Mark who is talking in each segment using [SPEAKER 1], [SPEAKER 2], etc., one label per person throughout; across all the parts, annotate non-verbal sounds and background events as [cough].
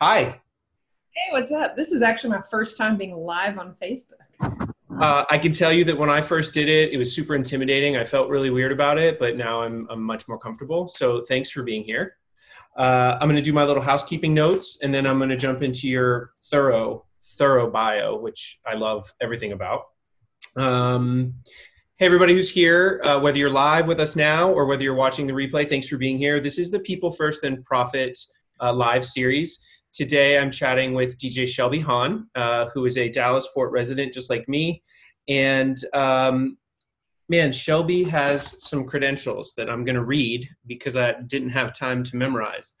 [SPEAKER 1] Hi.
[SPEAKER 2] Hey, what's up? This is actually my first time being live on Facebook.
[SPEAKER 1] Uh, I can tell you that when I first did it, it was super intimidating. I felt really weird about it, but now I'm, I'm much more comfortable. So thanks for being here. Uh, I'm going to do my little housekeeping notes, and then I'm going to jump into your thorough, thorough bio, which I love everything about. Um, hey, everybody who's here, uh, whether you're live with us now or whether you're watching the replay, thanks for being here. This is the People First Then Profit uh, live series. Today, I'm chatting with DJ Shelby Hahn, uh, who is a Dallas Fort resident just like me. And um, man, Shelby has some credentials that I'm going to read because I didn't have time to memorize.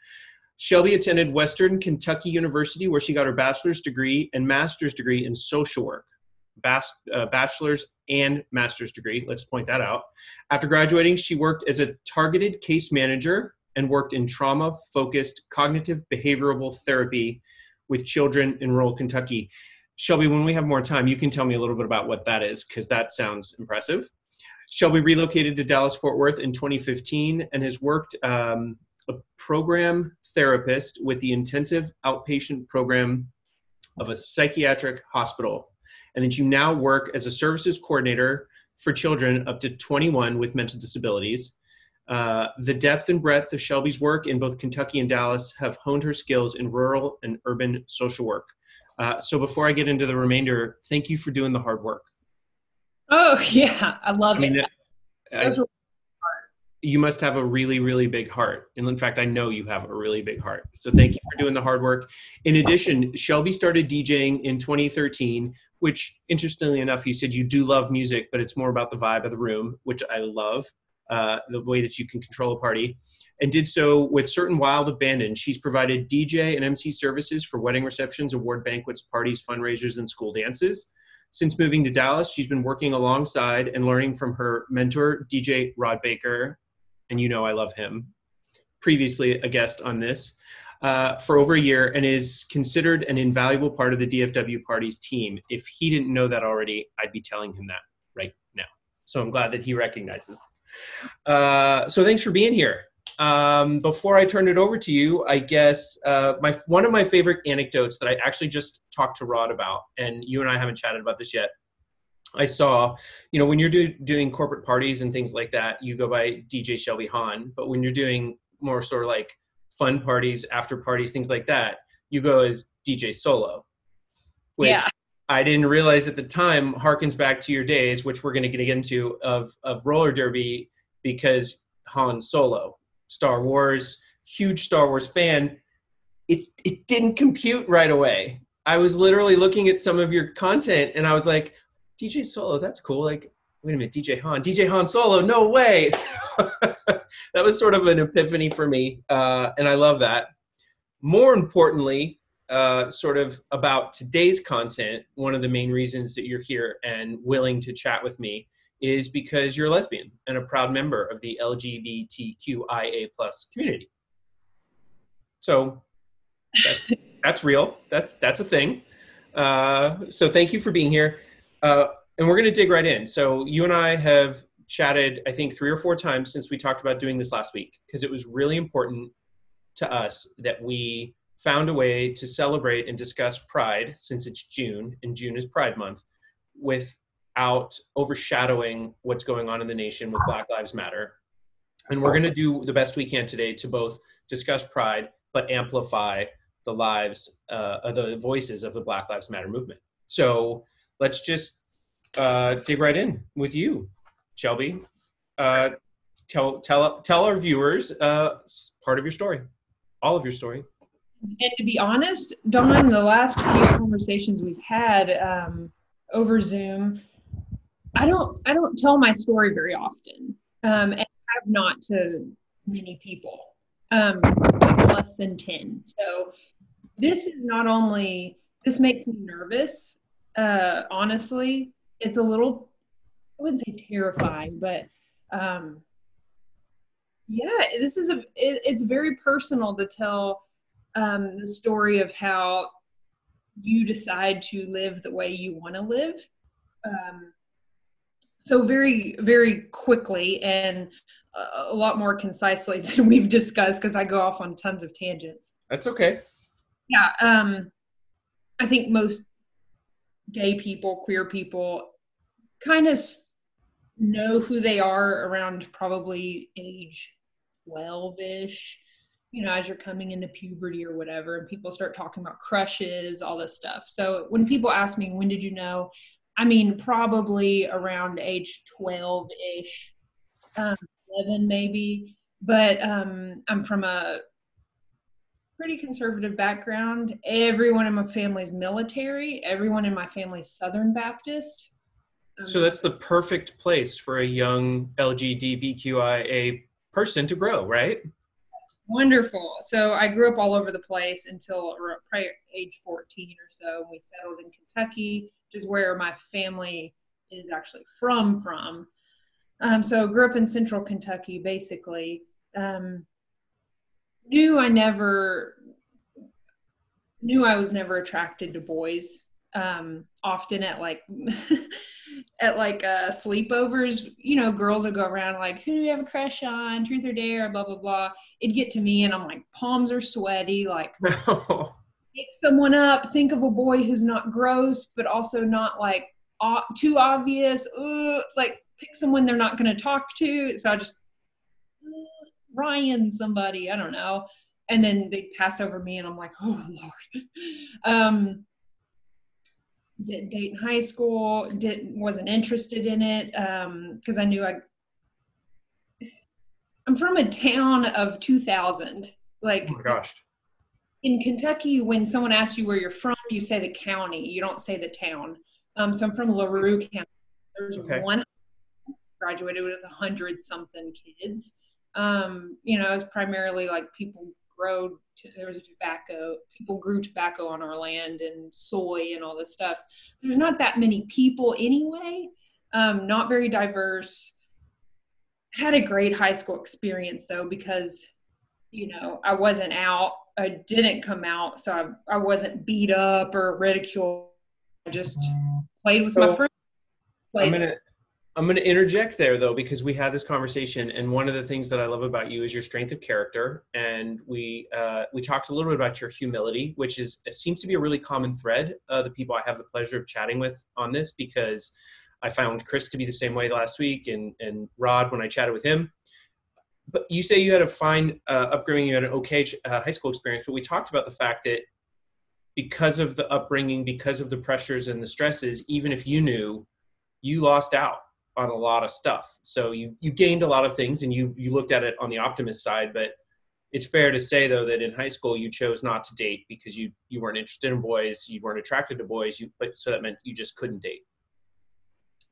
[SPEAKER 1] Shelby attended Western Kentucky University, where she got her bachelor's degree and master's degree in social work. Bas- uh, bachelor's and master's degree, let's point that out. After graduating, she worked as a targeted case manager and worked in trauma focused cognitive behavioral therapy with children in rural Kentucky. Shelby, when we have more time, you can tell me a little bit about what that is because that sounds impressive. Shelby relocated to Dallas Fort Worth in 2015 and has worked um, a program therapist with the intensive outpatient program of a psychiatric hospital. And that you now work as a services coordinator for children up to 21 with mental disabilities uh, the depth and breadth of Shelby's work in both Kentucky and Dallas have honed her skills in rural and urban social work. Uh, so before I get into the remainder, thank you for doing the hard work.
[SPEAKER 2] Oh [laughs] yeah, I love I mean, it. I,
[SPEAKER 1] you must have a really, really big heart. And in fact, I know you have a really big heart. So thank you for doing the hard work. In addition, Shelby started DJing in 2013, which interestingly enough, you said you do love music, but it's more about the vibe of the room, which I love uh, the way that you can control a party, and did so with certain wild abandon. She's provided DJ and MC services for wedding receptions, award banquets, parties, fundraisers, and school dances. Since moving to Dallas, she's been working alongside and learning from her mentor, DJ Rod Baker, and you know I love him. Previously a guest on this. Uh, for over a year and is considered an invaluable part of the DFW party's team. If he didn't know that already, I'd be telling him that right now. So I'm glad that he recognizes. Uh, so thanks for being here. Um, before I turn it over to you, I guess uh, my one of my favorite anecdotes that I actually just talked to Rod about, and you and I haven't chatted about this yet. I saw, you know, when you're do, doing corporate parties and things like that, you go by DJ Shelby Hahn. But when you're doing more sort of like fun parties, after parties, things like that, you go as DJ Solo. Which yeah. I didn't realize at the time harkens back to your days, which we're going to get into of of roller derby because Han Solo, Star Wars, huge Star Wars fan. It it didn't compute right away. I was literally looking at some of your content and I was like, DJ Solo, that's cool. Like, wait a minute, DJ Han, DJ Han Solo, no way. [laughs] that was sort of an epiphany for me, uh, and I love that. More importantly, uh, sort of about today's content, one of the main reasons that you're here and willing to chat with me is because you're a lesbian and a proud member of the LGBTQIA plus community. So that, [laughs] that's real. That's that's a thing. Uh, so thank you for being here. Uh, and we're going to dig right in. So you and I have chatted, I think, three or four times since we talked about doing this last week because it was really important to us that we found a way to celebrate and discuss Pride since it's June, and June is Pride Month, without overshadowing what's going on in the nation with Black Lives Matter. And we're going to do the best we can today to both discuss Pride but amplify the lives, uh, the voices of the Black Lives Matter movement. So let's just uh, dig right in with you, Shelby. Uh, tell tell tell our viewers uh, part of your story, all of your story.
[SPEAKER 2] And to be honest, Don, the last few conversations we've had um, over Zoom, I don't I don't tell my story very often, um, and have not to many people, um, less than ten. So this is not only this makes me nervous. Uh, honestly, it's a little I wouldn't say terrifying, but um, yeah, this is a it, it's very personal to tell um, the story of how you decide to live the way you want to live. Um, so very, very quickly and a lot more concisely [laughs] than we've discussed because I go off on tons of tangents.
[SPEAKER 1] That's okay.
[SPEAKER 2] yeah, um, I think most gay people, queer people, kind of know who they are around probably age 12 ish, you know, as you're coming into puberty or whatever, and people start talking about crushes, all this stuff. So when people ask me, when did you know? I mean, probably around age 12 ish, um, 11 maybe. But um, I'm from a pretty conservative background. Everyone in my family is military. Everyone in my family is Southern Baptist.
[SPEAKER 1] Um, so that's the perfect place for a young LGBTQIA person to grow, right?
[SPEAKER 2] Wonderful. So I grew up all over the place until probably age 14 or so. And we settled in Kentucky, which is where my family is actually from. From. Um, so grew up in Central Kentucky, basically. Um, knew I never knew I was never attracted to boys. Um, often at like [laughs] at like uh, sleepovers, you know, girls would go around like, "Who do you have a crush on? Truth or dare?" Blah blah blah. It'd get to me, and I'm like, palms are sweaty. Like, [laughs] [laughs] pick someone up. Think of a boy who's not gross, but also not like too obvious. Ugh, like, pick someone they're not going to talk to. So I just Ryan somebody, I don't know. And then they pass over me and I'm like, oh Lord. um, didn't date in high school, didn't wasn't interested in it because um, I knew I I'm from a town of 2000. Like,
[SPEAKER 1] oh my gosh.
[SPEAKER 2] In Kentucky, when someone asks you where you're from, you say the county. You don't say the town. Um, so I'm from LaRue County. There's okay. one graduated with a hundred something kids. Um, you know, it's primarily like people grow. To, there was tobacco. People grew tobacco on our land and soy and all this stuff. There's not that many people anyway. Um, not very diverse. Had a great high school experience though because you know I wasn't out. I didn't come out, so I, I wasn't beat up or ridiculed. I just played with so, my friends.
[SPEAKER 1] I'm gonna I'm going to interject there though because we had this conversation, and one of the things that I love about you is your strength of character, and we uh, we talked a little bit about your humility, which is seems to be a really common thread. Uh, the people I have the pleasure of chatting with on this because I found Chris to be the same way last week, and and Rod when I chatted with him. But you say you had a fine uh, upbringing, you had an okay uh, high school experience, but we talked about the fact that because of the upbringing, because of the pressures and the stresses, even if you knew, you lost out on a lot of stuff. So you you gained a lot of things, and you you looked at it on the optimist side. But it's fair to say though that in high school you chose not to date because you you weren't interested in boys, you weren't attracted to boys. You but so that meant you just couldn't date.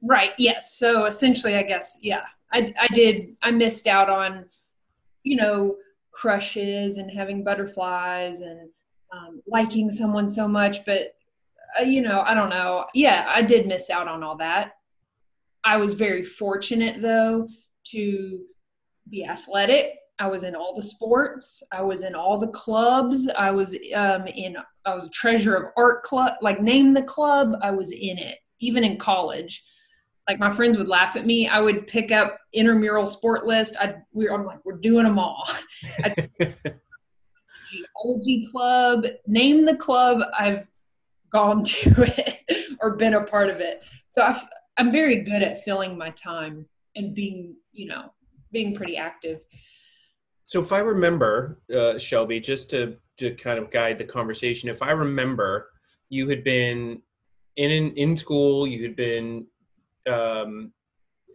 [SPEAKER 2] Right. Yes. So essentially, I guess yeah, I I did I missed out on you know crushes and having butterflies and um, liking someone so much, but uh, you know I don't know. Yeah, I did miss out on all that I was very fortunate though to be athletic. I was in all the sports. I was in all the clubs. I was um, in. I was a treasurer of art club. Like name the club, I was in it. Even in college, like my friends would laugh at me. I would pick up intramural sport list. I we I'm like we're doing them all. [laughs] geology club. Name the club. I've gone to it [laughs] or been a part of it. So I I'm very good at filling my time and being, you know, being pretty active.
[SPEAKER 1] So if I remember, uh, Shelby, just to to kind of guide the conversation, if I remember, you had been in in, in school, you had been um,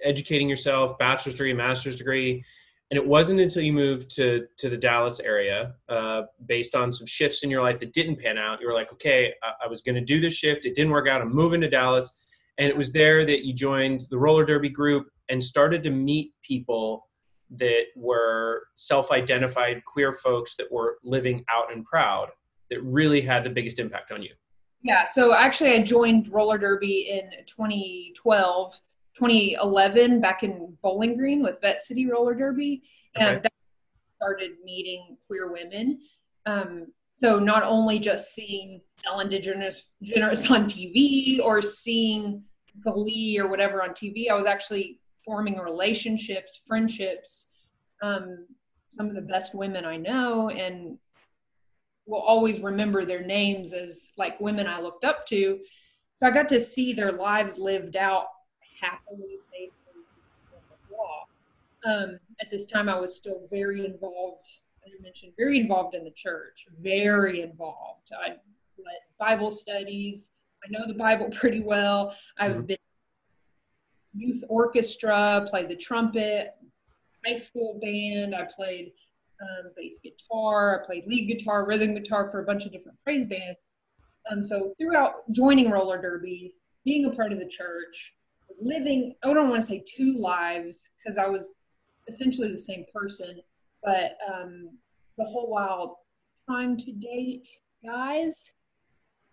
[SPEAKER 1] educating yourself, bachelor's degree, master's degree, and it wasn't until you moved to to the Dallas area, uh, based on some shifts in your life that didn't pan out, you were like, okay, I, I was going to do this shift, it didn't work out, I'm moving to Dallas and it was there that you joined the roller derby group and started to meet people that were self-identified queer folks that were living out and proud that really had the biggest impact on you.
[SPEAKER 2] Yeah so actually i joined roller derby in 2012 2011 back in bowling green with Vette City roller derby. And okay. started meeting queer women. Um, so not only just seeing ellen degeneres, on tv or seeing Glee or whatever on TV. I was actually forming relationships, friendships, um, some of the best women I know, and will always remember their names as like women I looked up to. So I got to see their lives lived out happily, safely. Um, at this time, I was still very involved. I mentioned, very involved in the church, very involved. I led Bible studies. I know the Bible [laughs] pretty well. I've mm-hmm. been youth orchestra, played the trumpet, high school band. I played um, bass guitar. I played lead guitar, rhythm guitar for a bunch of different praise bands. Um, so throughout joining roller derby, being a part of the church, living. I don't want to say two lives because I was essentially the same person, but um, the whole while trying to date guys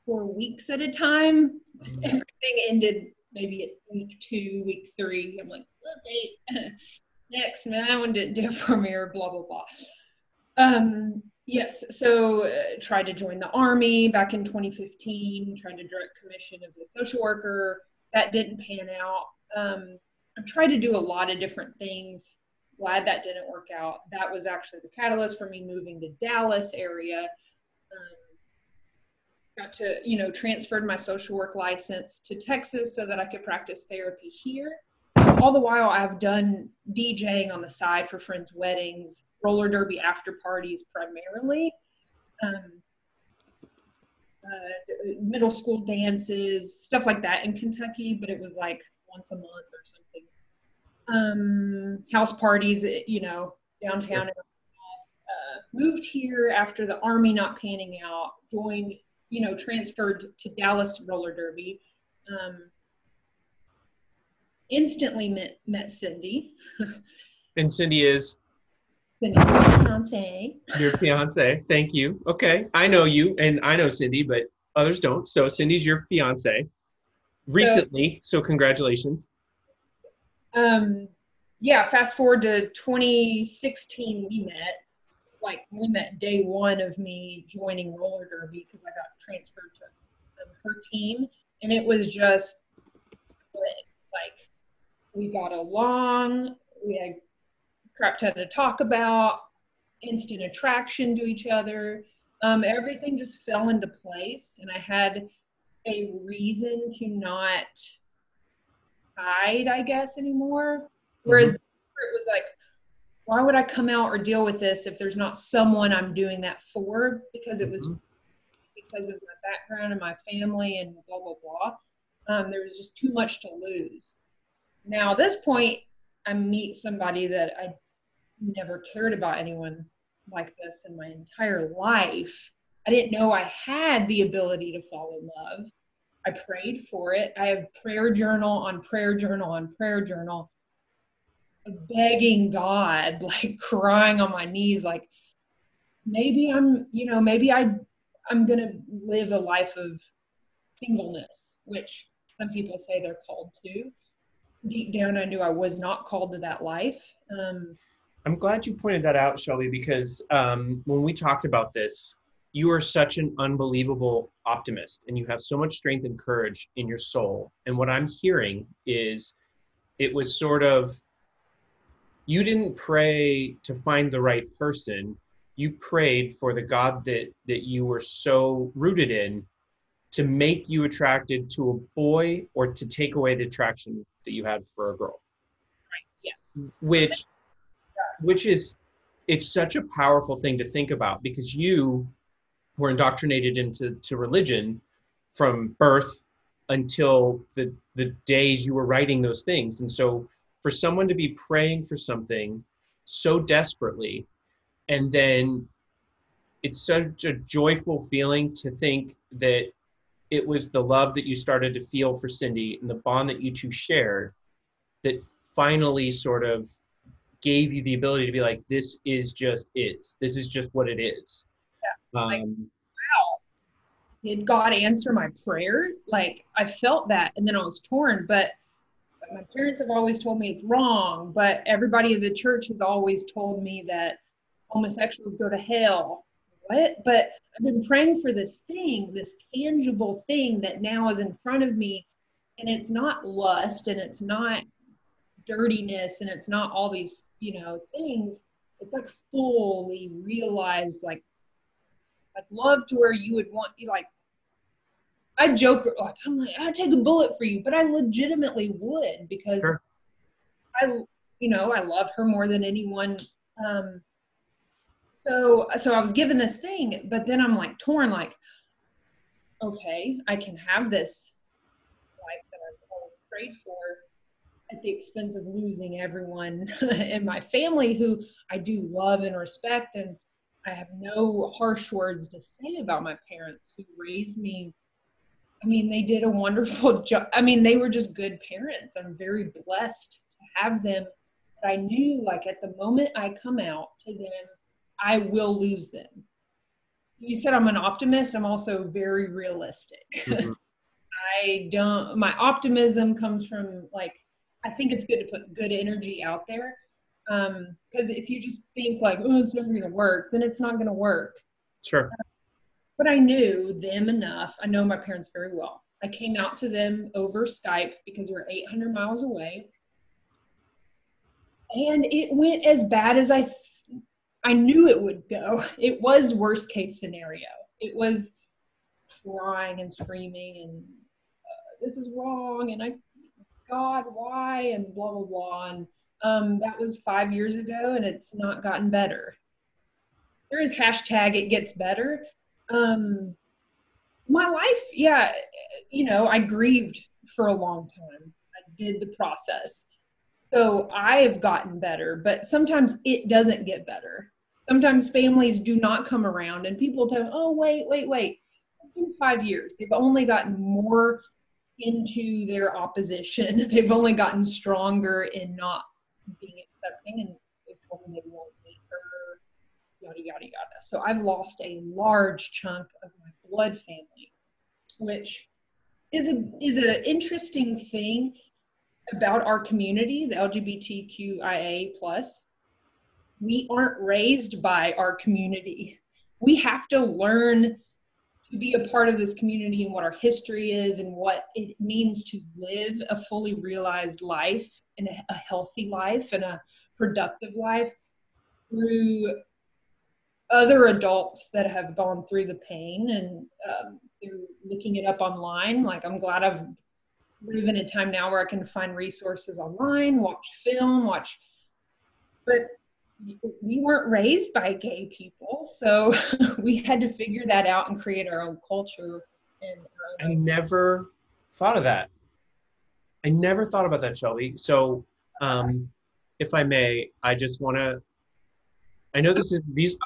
[SPEAKER 2] for weeks at a time. Mm-hmm. Everything ended maybe at week two, week three. I'm like, date [laughs] next, man, that one didn't do it for me, or blah blah blah. Um, yes, so uh, tried to join the army back in 2015. Tried to direct commission as a social worker. That didn't pan out. Um, I've tried to do a lot of different things. Glad that didn't work out. That was actually the catalyst for me moving to Dallas area. Um, got to, you know, transferred my social work license to Texas so that I could practice therapy here all the while I've done DJing on the side for friends' weddings, roller derby after parties primarily, um, uh, middle school dances, stuff like that in Kentucky, but it was like once a month or something. Um, house parties, you know, downtown. Sure. Uh, moved here after the army not panning out, joined, you know, transferred to Dallas roller derby. Um, instantly met, met Cindy. [laughs]
[SPEAKER 1] and Cindy is?
[SPEAKER 2] Fiance.
[SPEAKER 1] Your fiance. Thank you. Okay. I know you and I know Cindy, but others don't. So Cindy's your fiance recently. So, so congratulations.
[SPEAKER 2] Um, yeah, fast forward to 2016, we met. Like, we met day one of me joining roller derby because I got transferred to um, her team. And it was just like we got along. We had crap ton to talk about, instant attraction to each other. Um, everything just fell into place, and I had a reason to not hide, I guess, anymore. Whereas mm-hmm. it was like, why would I come out or deal with this if there's not someone I'm doing that for? Because it was mm-hmm. because of my background and my family and blah blah blah. Um, there was just too much to lose. Now, at this point, I meet somebody that I never cared about anyone like this in my entire life. I didn't know I had the ability to fall in love. I prayed for it. I have prayer journal on prayer journal on prayer journal, begging God, [laughs] like crying on my knees, like maybe I'm, you know, maybe I, I'm gonna live a life of singleness, which some people say they're called to deep down, I knew I was not called to that life. Um,
[SPEAKER 1] I'm glad you pointed that out, Shelby, because um, when we talked about this, you are such an unbelievable optimist and you have so much strength and courage in your soul. And what I'm hearing is it was sort of you didn't pray to find the right person. You prayed for the God that that you were so rooted in to make you attracted to a boy or to take away the attraction that you had for a girl.
[SPEAKER 2] Right. Yes.
[SPEAKER 1] Which which is it's such a powerful thing to think about because you were indoctrinated into to religion from birth until the the days you were writing those things. And so for someone to be praying for something so desperately and then it's such a joyful feeling to think that it was the love that you started to feel for Cindy and the bond that you two shared that finally sort of gave you the ability to be like, this is just is. This is just what it is.
[SPEAKER 2] Um, like, wow. Did God answer my prayer? Like I felt that and then I was torn, but my parents have always told me it's wrong, but everybody in the church has always told me that homosexuals go to hell. What? But I've been praying for this thing, this tangible thing that now is in front of me. And it's not lust and it's not dirtiness and it's not all these, you know, things. It's like fully realized, like, I'd love to where you would want you like I joke like I'm like I'd take a bullet for you, but I legitimately would because sure. I you know I love her more than anyone. Um, so so I was given this thing, but then I'm like torn. Like, okay, I can have this life that I've always prayed for at the expense of losing everyone [laughs] in my family who I do love and respect and I have no harsh words to say about my parents who raised me. I mean, they did a wonderful [laughs] job. I mean, they were just good parents. I'm very blessed to have them. But I knew, like, at the moment I come out to them, I will lose them. You said I'm an optimist. I'm also very realistic. [laughs] Mm-hmm. I don't, my optimism comes from, like, I think it's good to put good energy out there because um, if you just think like, oh, it's never going to work, then it's not going to work.
[SPEAKER 1] Sure.
[SPEAKER 2] but I knew them enough. I know my parents very well. I came out to them over Skype because we're 800 miles away. And it went as bad as I, th- I knew it would go. [laughs] It was worst case scenario. It was crying and screaming and uh, this is wrong and I, God, why and blah blah blah. And um, that was five years ago, and it's not gotten better. There is hashtag it gets better. Um, my life, yeah, you know, I grieved for a long time. I did the process. So I have gotten better, but sometimes it doesn't get better. Sometimes families do not come around and people tell, oh, wait, wait, wait. It's been five years. They've only gotten more into their opposition. [laughs] They've only gotten stronger in not accepting and they told me they won't meet her, yada, yada, yada. So I've lost a large chunk of my blood family, which is a is an interesting thing about our community, the LGBTQIA plus. We aren't raised by our community. We have to learn to be a part of this community and what our history is and what it means to live a fully realized life and a, healthy life and a productive life through other adults that have gone through the pain and um, through looking it up online. Like I'm glad I've live in a time now where I can find resources online, watch film, watch. But we weren't raised by gay people, so [laughs] we had to figure that out and create our own culture. And
[SPEAKER 1] I never thought of that. I never thought about that, Shelby. So, um, if I may, I just want to. I know this is these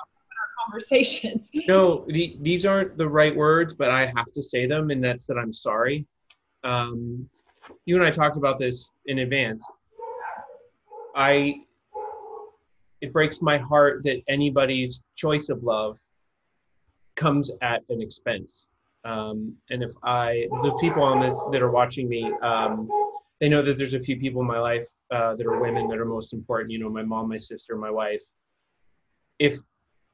[SPEAKER 2] conversations. [laughs]
[SPEAKER 1] no, the, these aren't the right words, but I have to say them, and that's that I'm sorry. Um, you and I talked about this in advance. I it breaks my heart that anybody's choice of love comes at an expense. Um, and if I, the people on this that are watching me, um, they know that there's a few people in my life uh, that are women that are most important. You know, my mom, my sister, my wife. If,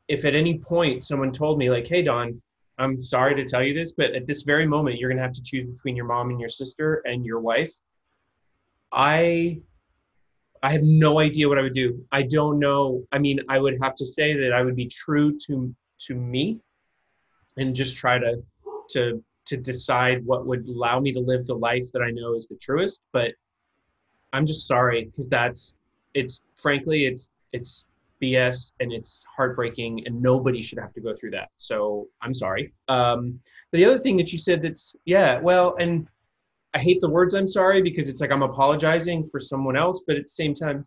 [SPEAKER 1] if at any point someone told me like, "Hey, Don, I'm sorry to tell you this, but at this very moment, you're gonna have to choose between your mom and your sister and your wife," I I have no idea what I would do. I don't know. I mean, I would have to say that I would be true to to me and just try to to to decide what would allow me to live the life that I know is the truest, but I'm just sorry because that's it's frankly it's it's BS and it's heartbreaking and nobody should have to go through that. So I'm sorry. Um, the other thing that you said that's yeah, well, and I hate the words I'm sorry because it's like I'm apologizing for someone else, but at the same time,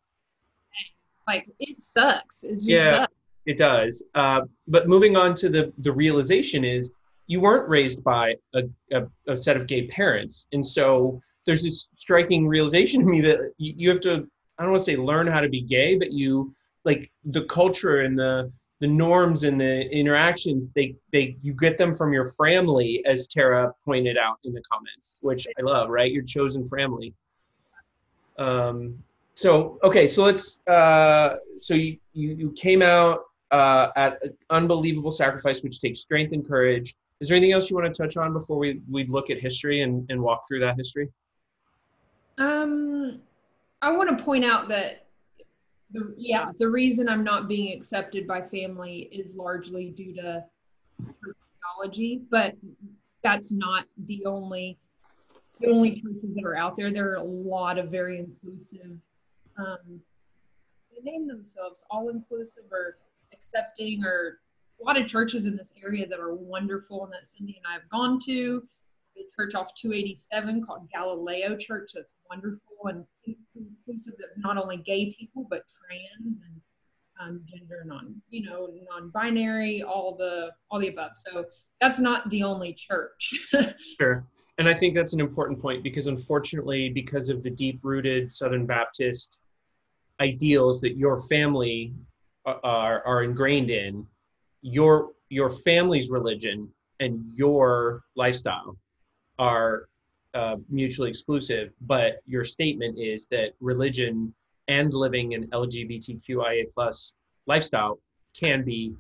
[SPEAKER 2] like it sucks. It
[SPEAKER 1] yeah, sucks. it does. Uh, but moving on to the the realization is you weren't raised by a, a, a, set of gay parents, and so there's this striking realization to me that you, you have to I don't want to say learn how to be gay, but you like the culture and the the norms and the interactions they they you get them from your family as tara pointed out in the comments which i love right? Your chosen family. Um so okay so let's uh so you you, you came out uh at an unbelievable sacrifice which takes strength and courage. Is there anything else you want to touch on before we we look at history and and walk through that history?
[SPEAKER 2] Um i want to point out that the, yeah, the reason I'm not being accepted by family is largely due to theology, but that's not the only the only churches that are out there. There are a lot of very inclusive. Um, they name themselves all inclusive or accepting, or a lot of churches in this area that are wonderful and that Cindy and I have gone to. The church off 287 called Galileo Church that's wonderful and inclusive of not only gay people but trans and um, gender non you know non-binary all the all the above. So that's not the only church. [laughs]
[SPEAKER 1] Sure. And i think that's an important point because unfortunately because of the deep rooted southern baptist ideals that your family are, are ingrained in your your family's religion and your lifestyle are uh, mutually exclusive but your statement is that religion and living an LGBTQIA plus lifestyle can be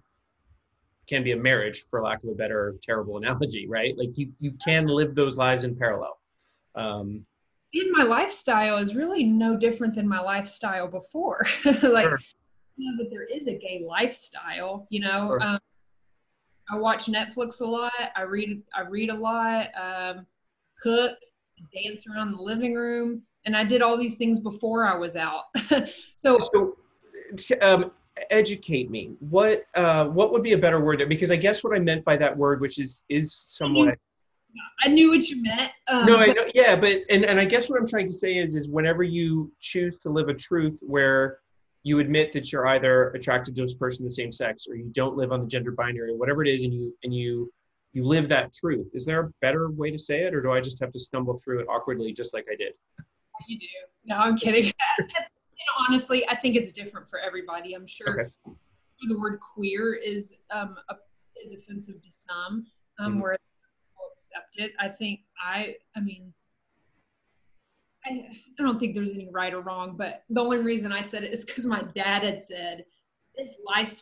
[SPEAKER 1] can be a marriage for lack of a better terrible analogy right like you you can live those lives in parallel um
[SPEAKER 2] and my lifestyle is really no different than my lifestyle before [laughs] like sure. you know that there is a gay lifestyle you know sure. um, i watch netflix a lot i read i read a lot um, cook dance around the living room and I did all these things before I was out. [laughs] so,
[SPEAKER 1] so um, educate me. What uh, what would be a better word? Because I guess what I meant by that word, which is is somewhat.
[SPEAKER 2] I knew what you meant.
[SPEAKER 1] Um, no, I know, yeah, but and, and I guess what I'm trying to say is is whenever you choose to live a truth where you admit that you're either attracted to a person of the same sex or you don't live on the gender binary, whatever it is, and you and you you live that truth. Is there a better way to say it, or do I just have to stumble through it awkwardly, just like I did?
[SPEAKER 2] You do. No, I'm kidding. [laughs] honestly, I think it's different for everybody. I'm sure okay. the word queer is um, a, is offensive to some, um, mm-hmm. where people accept it. I think I, I mean, I, I don't think there's any right or wrong, but the only reason I said it is because my dad had said this life.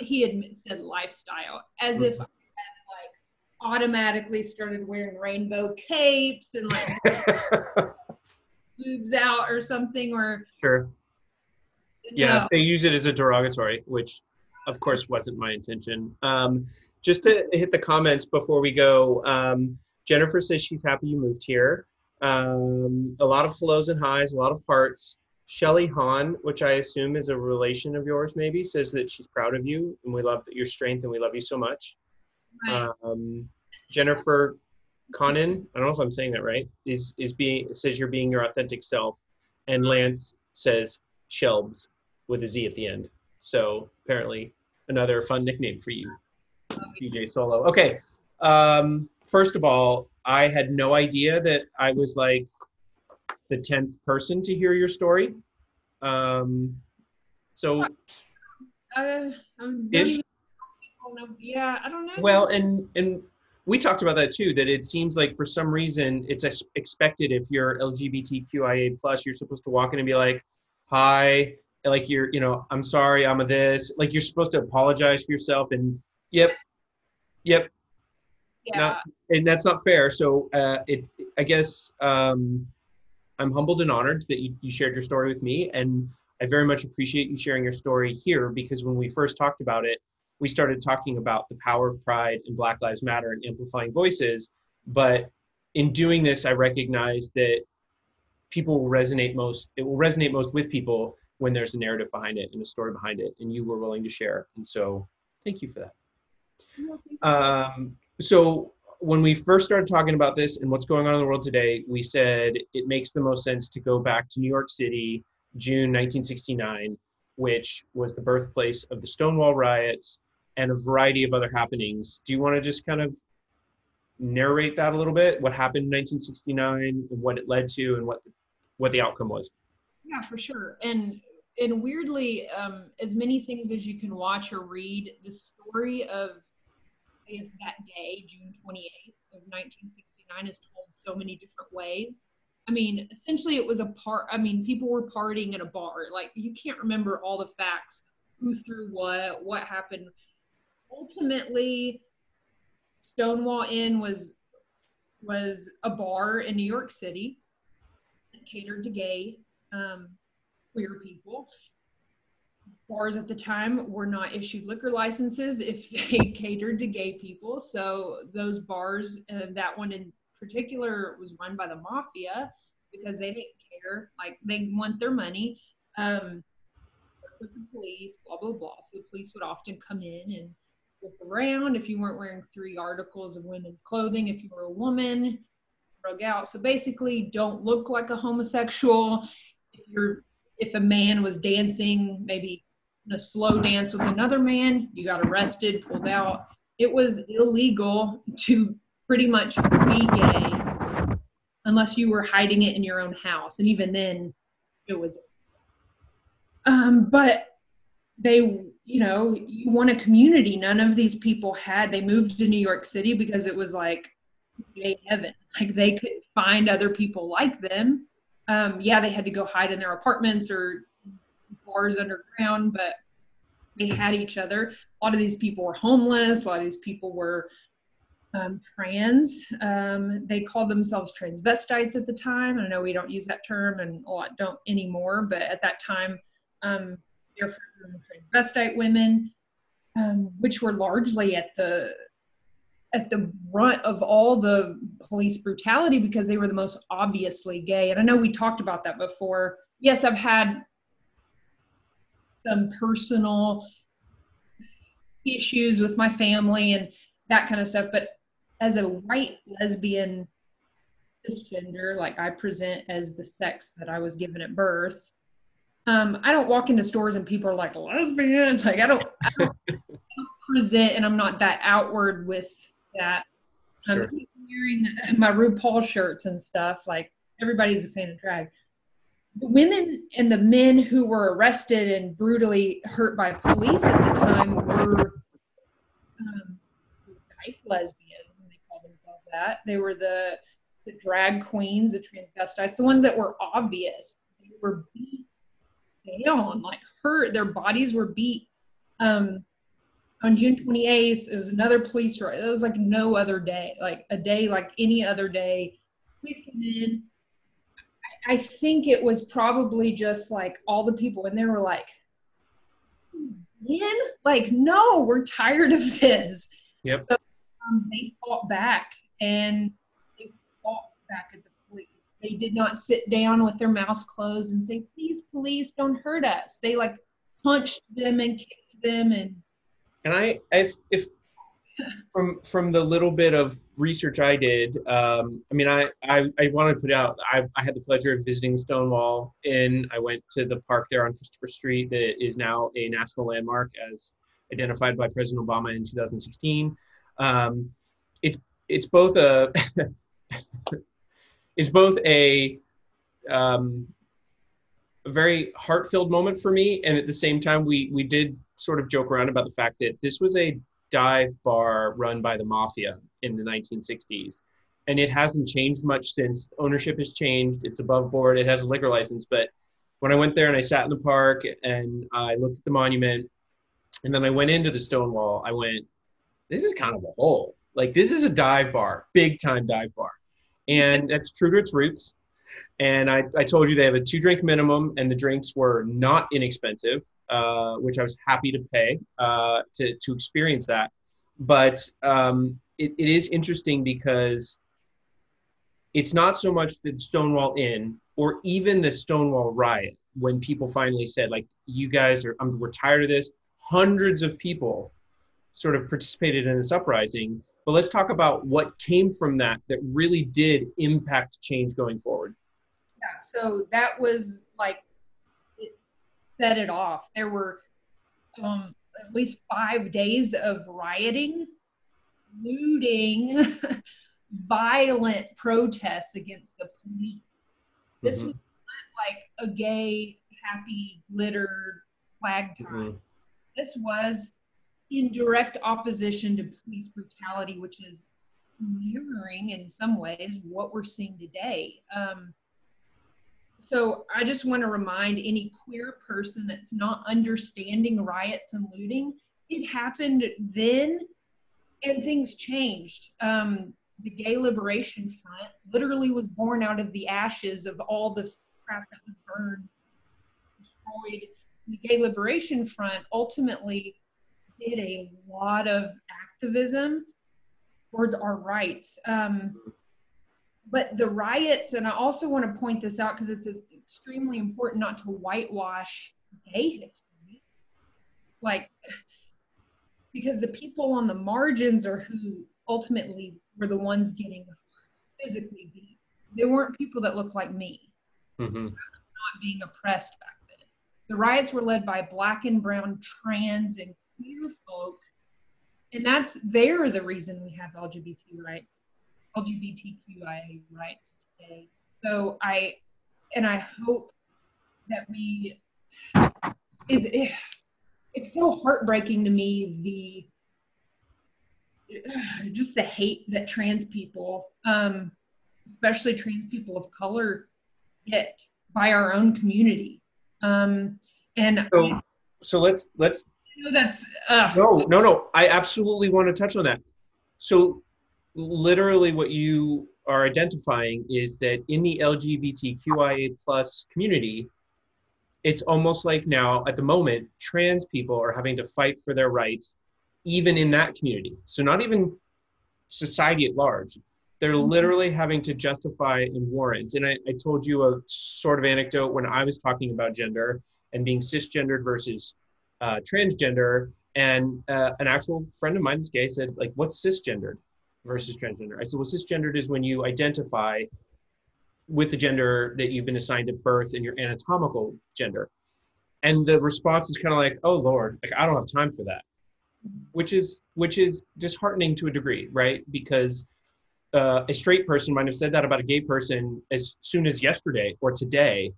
[SPEAKER 2] He had said lifestyle as mm-hmm. if I had like automatically started wearing rainbow capes and like [laughs] boobs out or something or
[SPEAKER 1] sure. Yeah no. they use it as a derogatory which of course wasn't my intention. Um, just to hit the comments before we go um, jennifer says she's happy you moved here. Um, a lot of hellos and highs a lot of hearts. Shelly hahn which i assume is a relation of yours maybe says that she's proud of you and we love your strength and we love you so much. Right. Um, jennifer Conan, I don't know if I'm saying that right, is is being says you're being your authentic self, and Lance says Shelbs with a Z at the end. So apparently another fun nickname for you, DJ Solo. Okay, um, first of all, I had no idea that I was like the tenth person to hear your story. Um, so,
[SPEAKER 2] uh, ish. Yeah, I don't know.
[SPEAKER 1] Well, and and we talked about that too that it seems like for some reason it's expected if you're lgbtqia plus you're supposed to walk in and be like hi like you're you know i'm sorry i'm a this like you're supposed to apologize for yourself and yep yep
[SPEAKER 2] yeah.
[SPEAKER 1] Not, and that's not fair so uh, it i guess um, i'm humbled and honored that you, you shared your story with me and i very much appreciate you sharing your story here because when we first talked about it we started talking about the power of pride and Black Lives Matter and amplifying voices. But in doing this, I recognize that people will resonate most, it will resonate most with people when there's a narrative behind it and a story behind it, and you were willing to share. And so thank you for that. Um, so when we first started talking about this and what's going on in the world today, we said it makes the most sense to go back to New York City, June 1969, which was the birthplace of the Stonewall riots and a variety of other happenings. Do you want to just kind of narrate that a little bit? What happened in 1969 and what it led to and what the, what the outcome was?
[SPEAKER 2] Yeah, for sure. And and weirdly, um, as many things as you can watch or read, the story of I guess that day, June 28th of 1969, is told so many different ways. I mean, essentially, it was a part. I mean, people were partying at a bar. Like you can't remember all the facts, who threw what, what happened ultimately Stonewall Inn was was a bar in New York City that catered to gay um, queer people. bars at the time were not issued liquor licenses if [laughs] they catered to gay people. So those bars, uh, that one in particular, was run by the mafia because they didn't care. Like they want their money. Um, with the police, blah blah blah. So the police would often come in and around if you weren't wearing three articles of women's clothing. If you were a woman, drug out. So basically, don't look like a homosexual. If you're if a man was dancing, maybe a slow dance with another man, you got arrested, pulled out. It was illegal to pretty much be gay unless you were hiding it in your own house. And even then, it was. Um, but they, you know, you want a community. None of these people had. They moved to New York City because it was like heaven. Like they could find other people like them. Um, yeah, they had to go hide in their apartments or bars underground, but they had each other. A lot of these people were homeless. A lot of these people were um, trans. Um, they called themselves transvestites at the time. I know we don't use that term and a lot don't anymore, but at that time, um, they're transvestite women, um, which were largely at the at the brunt of all the police brutality because they were the most obviously gay. And I know we talked about that before. Yes, I've had some personal issues with my family and that kind of stuff. But as a white lesbian cisgender, like I present as the sex that I was given at birth, um, I don't walk into stores and people are like lesbian. [laughs] Like I don't, I don't, I don't present, and I'm not that outward with that. Sure. I'm wearing [laughs] my RuPaul shirts and stuff. Like everybody's a fan of drag the women and the men who were arrested and brutally hurt by police at the time were um, dyke lesbians, and they called themselves that. They were the the drag queens, the transvestites, the ones that were obvious. They were beat down, like hurt. Their bodies were beat. Um, on June 28th, it was another police riot. It was like no other day, like a day like any other day. Police came in, I think it was probably just like all the people, and they were like, "Man, like, no, we're tired of this."
[SPEAKER 1] Yep.
[SPEAKER 2] So, um, they fought back, and they fought back at the. They did not sit down with their mouths closed and say, "Please, please don't hurt us." They like punched them and kicked them, and
[SPEAKER 1] and I, if if from from the little bit of research I did, um, I mean, I, I, I wanted to put out. I, I had the pleasure of visiting Stonewall Inn. I went to the park there on Christopher Street that is now a national landmark as identified by President Obama in 2016. Um, it's it's both a [laughs] it's both a um, a very heart-filled moment for me, and at the same time, we we did sort of joke around about the fact that this was a dive bar run by the mafia in the 1960s. And it hasn't changed much since ownership has changed. It's above board. It has a liquor license. But when I went there and I sat in the park and I looked at the monument and then I went into the Stonewall, I went, this is kind of a hole. Like, this is a dive bar, big time dive bar. And that's true to its roots. And I, I told you they have a two drink minimum, and the drinks were not inexpensive. Uh, which I was happy to pay uh, to to experience that. But um, it, it is interesting because it's not so much the Stonewall Inn or even the Stonewall riot when people finally said like you guys are I'm, we're tired of this. Hundreds of people sort of participated in this uprising. But let's talk about what came from that that really did impact change going forward.
[SPEAKER 2] Yeah, so that was like it set it off. There were um, at least five days of rioting, looting, [laughs] violent protests against the police. This mm-hmm. was not like a gay, happy, glittered flag time. Mm-hmm. This was in direct opposition to police brutality, which is mirroring in some ways what we're seeing today. Um, so I just want to remind any queer person that's not understanding riots and looting, it happened then and things changed. Um, the Gay Liberation Front literally was born out of the ashes of all the crap that was burned, destroyed the Gay Liberation Front ultimately did a lot of activism towards our rights. Um, but the riots, and I also want to point this out because it's extremely important not to whitewash gay history. Like, because the people on the margins are who ultimately were the ones getting physically beat. They weren't people that looked like me, mm-hmm. not being oppressed back then. The riots were led by black and brown trans and queer folk, and that's they're the reason we have LGBT rights, LGBTQIA rights today. So I, and I hope that we, it, it it's so heartbreaking to me the [sighs] just the hate that trans people, um, especially trans people of color, get by our own community. Um, and
[SPEAKER 1] so, so let's let's.
[SPEAKER 2] That's uh,
[SPEAKER 1] no, no, no. I absolutely want to touch on that. So, literally, what you are identifying is that in the LGBTQIA plus community, it's almost like now at the moment trans people are having to fight for their rights even in that community. So not even society at large. They're mm-hmm. literally having to justify and warrant. And I, I told you a sort of anecdote when I was talking about gender and being cisgendered versus uh, transgender. And uh, an actual friend of mine is gay said, like, what's cisgendered versus transgender? I said, well, cisgendered is when you identify with the gender that you've been assigned at birth and your anatomical gender. And the response is kind of like, oh Lord, like I don't have time for that which is which is disheartening to a degree, right? Because uh, a straight person might have said that about a gay person as soon as yesterday or today,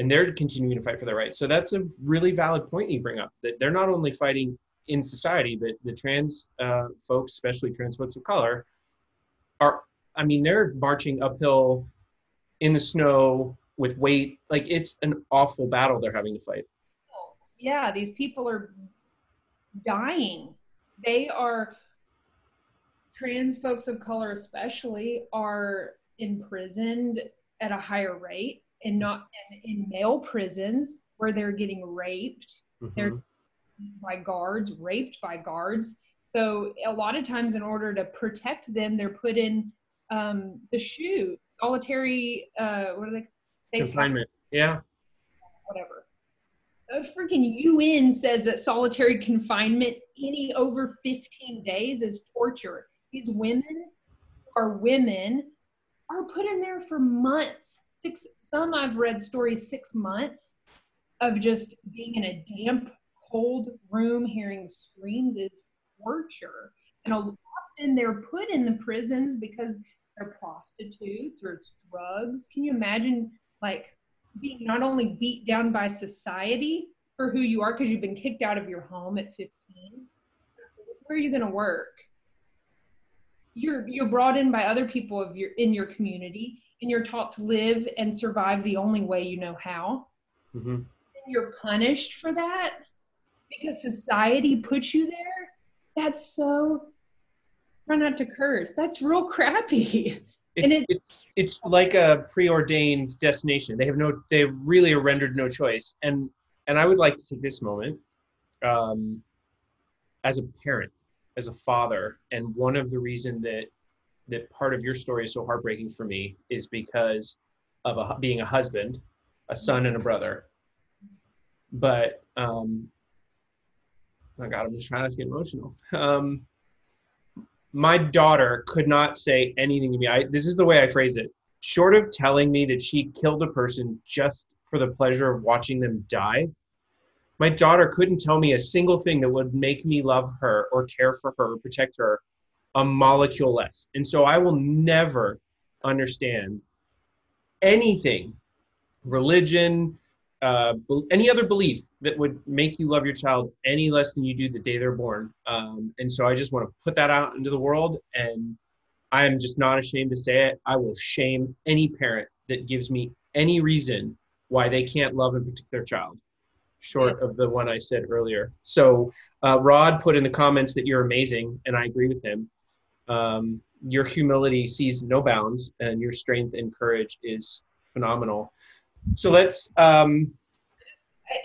[SPEAKER 1] and they're continuing to fight for their rights. So that's a really valid point you bring up that they're not only fighting in society, but the trans uh, folks, especially trans folks of color, are. I mean, they're marching uphill in the snow with weight. Like it's an awful battle they're having to fight.
[SPEAKER 2] Yeah, these people are dying. They are trans folks of color especially are imprisoned at a higher rate and not in male prisons where they're getting raped mm-hmm. they're by guards raped by guards so a lot of times in order to protect them they're put in um, the shoe solitary uh, what are they
[SPEAKER 1] confinement yeah
[SPEAKER 2] whatever a freaking UN says that solitary confinement any over 15 days is torture. These women are women are put in there for months. Six some I've read stories six months of just being in a damp, cold room hearing screams is torture. And often they're put in the prisons because they're prostitutes or it's drugs. Can you imagine like being not only beat down by society for who you are because you've been kicked out of your home at 15 where are you going to work you're you're brought in by other people of your in your community and you're taught to live and survive the only way you know how mm-hmm. and you're punished for that because society puts you there that's so try not to curse that's real crappy
[SPEAKER 1] it, and it, it's it's like a preordained destination. They have no, they really are rendered no choice. And and I would like to take this moment um, as a parent, as a father, and one of the reason that that part of your story is so heartbreaking for me is because of a, being a husband, a son, and a brother. But um, my God, I'm just trying not to get emotional. Um, my daughter could not say anything to me. I, this is the way I phrase it. Short of telling me that she killed a person just for the pleasure of watching them die, my daughter couldn't tell me a single thing that would make me love her or care for her or protect her a molecule less. And so I will never understand anything, religion, uh, any other belief that would make you love your child any less than you do the day they're born. Um, and so I just want to put that out into the world. And I am just not ashamed to say it. I will shame any parent that gives me any reason why they can't love and protect their child, short of the one I said earlier. So uh, Rod put in the comments that you're amazing, and I agree with him. Um, your humility sees no bounds, and your strength and courage is phenomenal. So let's. Um,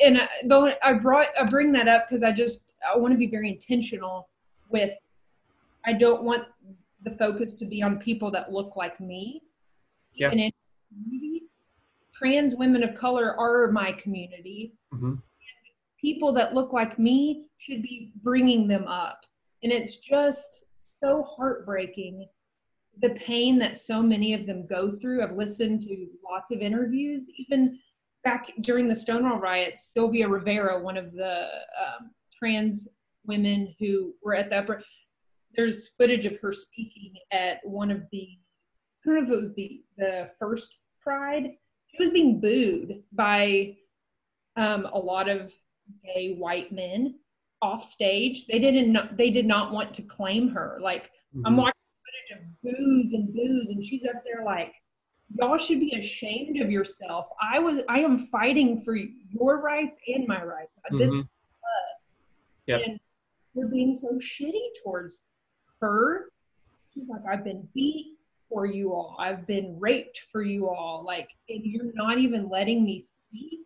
[SPEAKER 2] and I, though I brought I bring that up because I just I want to be very intentional with. I don't want the focus to be on people that look like me.
[SPEAKER 1] Yeah.
[SPEAKER 2] And trans women of color are my community.
[SPEAKER 1] Mhm.
[SPEAKER 2] People that look like me should be bringing them up, and it's just so heartbreaking the pain that so many of them go through. I've listened to lots of interviews, even back during the Stonewall riots. Sylvia Rivera, one of the um, trans women who were at the upper, there's footage of her speaking at one of the, I don't know if it was the the first Pride. She was being booed by um, a lot of gay white men off stage. They didn't. Not, they did not want to claim her. Like I'm
[SPEAKER 1] Mhm.
[SPEAKER 2] watching footage of boos and boos, and she's up there like, y'all should be ashamed of yourself. I was, I am fighting for your rights and my rights. This is us.
[SPEAKER 1] Yep.
[SPEAKER 2] And we're being so shitty towards her. She's like, I've been beat for you all. I've been raped for you all. Like, and you're not even letting me speak.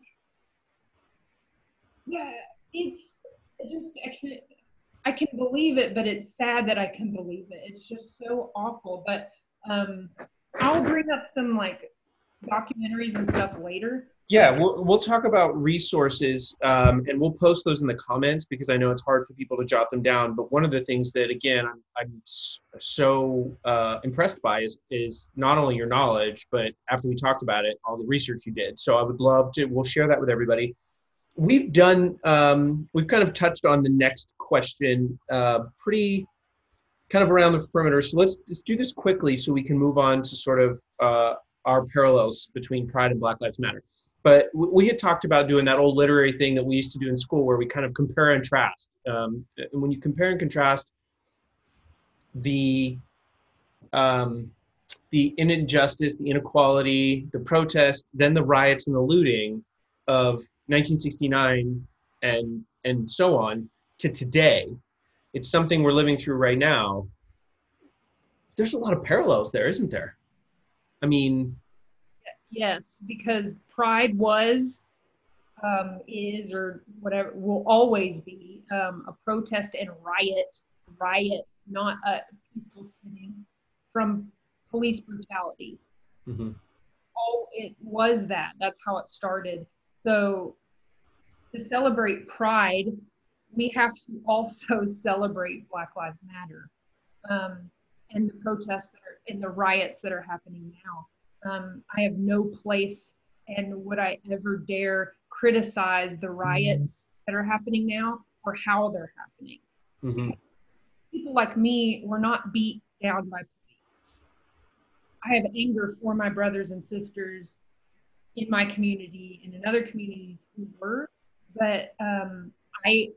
[SPEAKER 2] Yeah, it's it just I can't I can believe it, but it's sad that I can believe it. It's just so awful. But um I'll bring up some like documentaries and stuff later.
[SPEAKER 1] Yeah, we'll, we'll talk about resources um, and we'll post those in the comments because I know it's hard for people to jot them down. But one of the things that, again, I'm, I'm so uh, impressed by is, is not only your knowledge, but after we talked about it, all the research you did. So I would love to, we'll share that with everybody. We've done, um, we've kind of touched on the next question uh, pretty kind of around the perimeter. So let's just do this quickly so we can move on to sort of uh, our parallels between Pride and Black Lives Matter but we had talked about doing that old literary thing that we used to do in school where we kind of compare and contrast. Um, and when you compare and contrast the um, the injustice the inequality the protest then the riots and the looting of 1969 and and so on to today it's something we're living through right now. There's a lot of parallels there isn't there? I mean
[SPEAKER 2] Yes, because pride was, um, is, or whatever, will always be um, a protest and riot, riot, not a peaceful sitting from police brutality.
[SPEAKER 1] mhm.
[SPEAKER 2] Oh, it was that. That's how it started. So to celebrate pride, we have to also [laughs] celebrate Black Lives Matter um, and the protests that are and the riots that are happening now. Um, I have no place and would I ever dare criticize the riots that are happening now or how they're happening.
[SPEAKER 1] Mhm.
[SPEAKER 2] People like me were not beat down by police. I have anger for my brothers and sisters in my community and in other communities who were, but um, I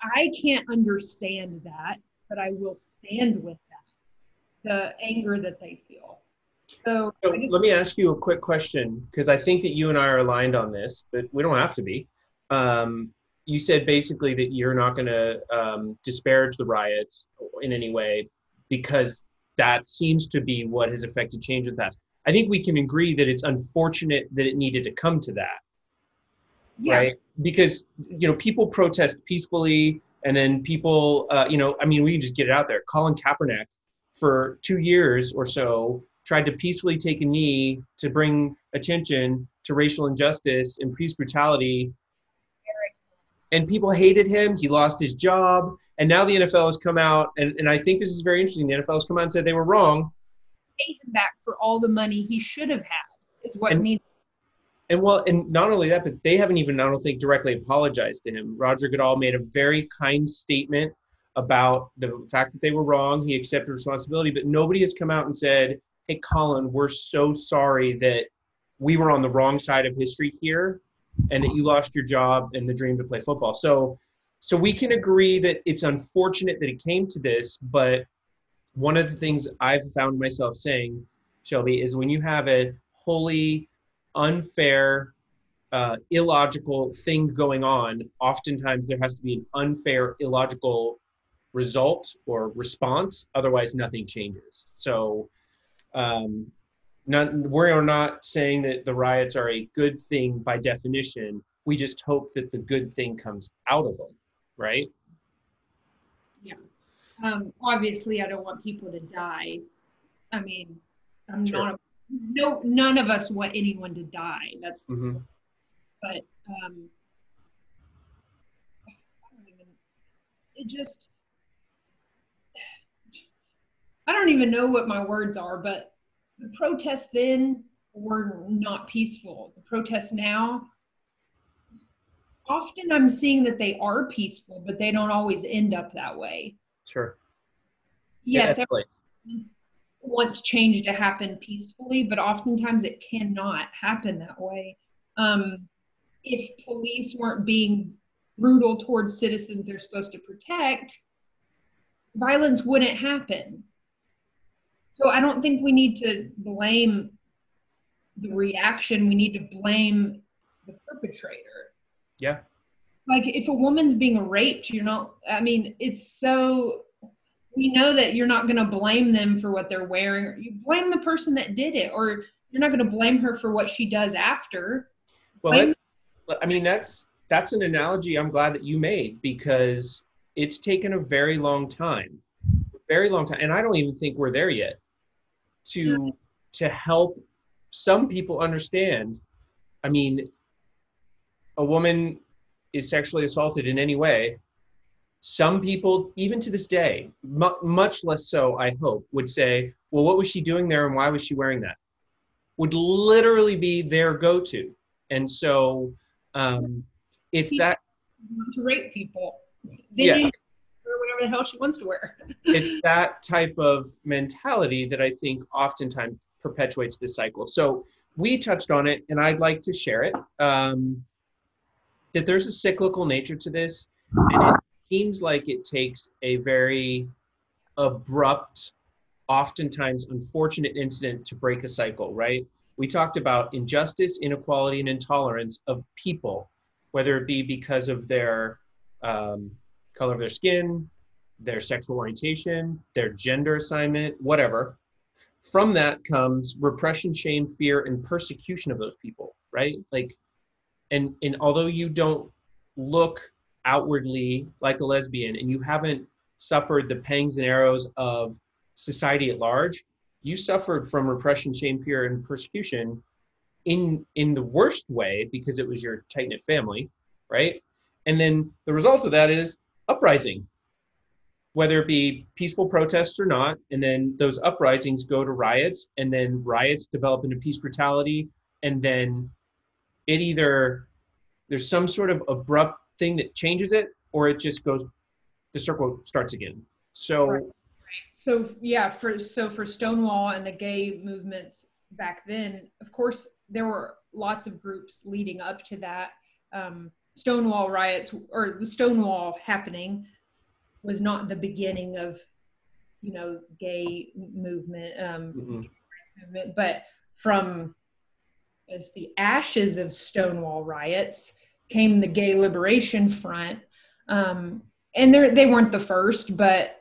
[SPEAKER 2] I can't understand that, but I will stand with that, the anger that they feel. So,
[SPEAKER 1] So
[SPEAKER 2] just,
[SPEAKER 1] let me ask you a quick question because I think that you and I are aligned on this, but we don't have to be. Um, you said basically that you're not going to um, disparage the riots in any way because that seems to be what has affected change in the past. I think we can agree that it's unfortunate that it needed to come to that,
[SPEAKER 2] yeah,
[SPEAKER 1] right? Because you know people protest peacefully, and then people, uh, you know, I mean, we can just get it out there. Colin Kaepernick, for two years or so, tried to peacefully take a knee to bring attention to racial injustice and police brutality. And people hated him. He lost his job. And now the NFL has come out, and, and I think this is very interesting. The NFL has come out and said they were wrong.
[SPEAKER 2] pay him back for all the money he should have had is what
[SPEAKER 1] And-
[SPEAKER 2] needs.
[SPEAKER 1] And well, and not only that, but they haven't even, I don't think, directly apologized to him. Roger Goodell made a very kind statement about the fact that they were wrong. He accepted responsibility, but nobody has come out and said, "Hey, Colin, we're so sorry that we were on the wrong side of history here, and that you lost your job and the dream to play football." So, so we can agree that it's unfortunate that it came to this, but one of the things I've found myself saying, Shelby, is when you have a wholly unfair, uh, illogical thing going on, oftentimes there has to be an unfair, illogical result or response. Otherwise, nothing changes. So, um, not, we're not saying that the riots are a good thing by definition. we just hope that the good thing comes out of them right Yeah.
[SPEAKER 2] Um, obviously, I don't want people to die. I mean, I'm
[SPEAKER 1] Sure.
[SPEAKER 2] not. No, none of us want anyone to die. That's
[SPEAKER 1] Mm-hmm.
[SPEAKER 2] but um, I don't even. It just. I don't even know what my words are, but the protests then were not peaceful. The protests now, often I'm seeing that they are peaceful, but they don't always end up that way.
[SPEAKER 1] sure
[SPEAKER 2] Yes,
[SPEAKER 1] Yeah,
[SPEAKER 2] wants change to happen peacefully, but oftentimes it cannot happen that way. Um, if police weren't being brutal towards citizens they're supposed to protect, violence wouldn't happen. So I don't think we need to blame the reaction. We need to blame the perpetrator.
[SPEAKER 1] yeah
[SPEAKER 2] Like if a woman's being raped, you're not, I mean, it's so, we know that you're not going to blame them for what they're wearing. You blame the person that did it, or you're not going to blame her for what she does after.
[SPEAKER 1] Well, that's, I mean, that's that's an analogy I'm glad that you made because it's taken a very long time, very long time, and I don't even think we're there yet to to help some people understand. I mean, a woman is sexually assaulted in any way. Some people, even to this day, mu- much less so, I hope, would say, "Well, what was she doing there, and why was she wearing that?" Would literally be their go-to and so um, it's that
[SPEAKER 2] to rape people. Then
[SPEAKER 1] Yeah.
[SPEAKER 2] The hell she wants to wear. [laughs]
[SPEAKER 1] it's that type of mentality that I think oftentimes perpetuates this cycle. So we touched on it, and I'd like to share it. Um, that there's a cyclical nature to this, and it seems like it takes a very abrupt, oftentimes unfortunate incident to break a cycle. Right? We talked about injustice, inequality, and intolerance of people, whether it be because of their um, color of their skin, their sexual orientation, their gender assignment, whatever. From that comes repression, shame, fear, and persecution of those people, right? Like, and and although you don't look outwardly like a lesbian and you haven't suffered the pangs and arrows of society at large, you suffered from repression, shame, fear, and persecution in in the worst way because it was your tight knit family, right? And then the result of that is uprising, whether it be peaceful protests or not. And then those uprisings go to riots, and then riots develop into peace brutality. And then it either there's some sort of abrupt thing that changes it, or it just goes, the circle starts again. So,
[SPEAKER 2] Right. So yeah, for so for Stonewall and the gay movements back then, of course, there were lots of groups leading up to that. Um, Stonewall riots or the Stonewall happening was not the beginning of, you know, gay movement, um,
[SPEAKER 1] mhm,
[SPEAKER 2] movement, but from as the ashes of Stonewall riots came the Gay Liberation Front, um, and they they weren't the first, but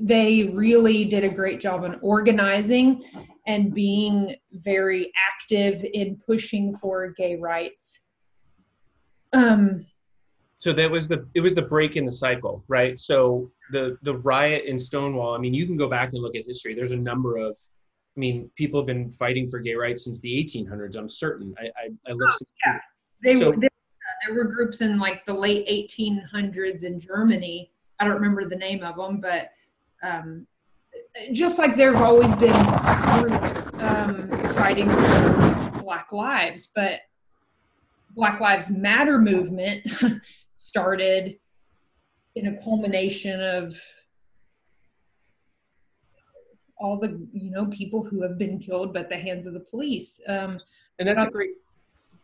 [SPEAKER 2] they really did a great job on organizing and being very active in pushing for gay rights. Um,
[SPEAKER 1] so that was the it was the break in the cycle right so the the riot in stonewall i mean you can go back and look at history there's a number of i mean people have been fighting for gay rights since the 1800s i'm certain i i, I listened
[SPEAKER 2] yeah. they,
[SPEAKER 1] So-
[SPEAKER 2] there, there were groups in like the late 1800s in Germany. I don't remember the name of them, but um, just like there have always been groups um, fighting for Black lives, but Black Lives Matter movement [laughs] started in a culmination of all the you know people who have been killed by the hands of the police. Um,
[SPEAKER 1] and that's a great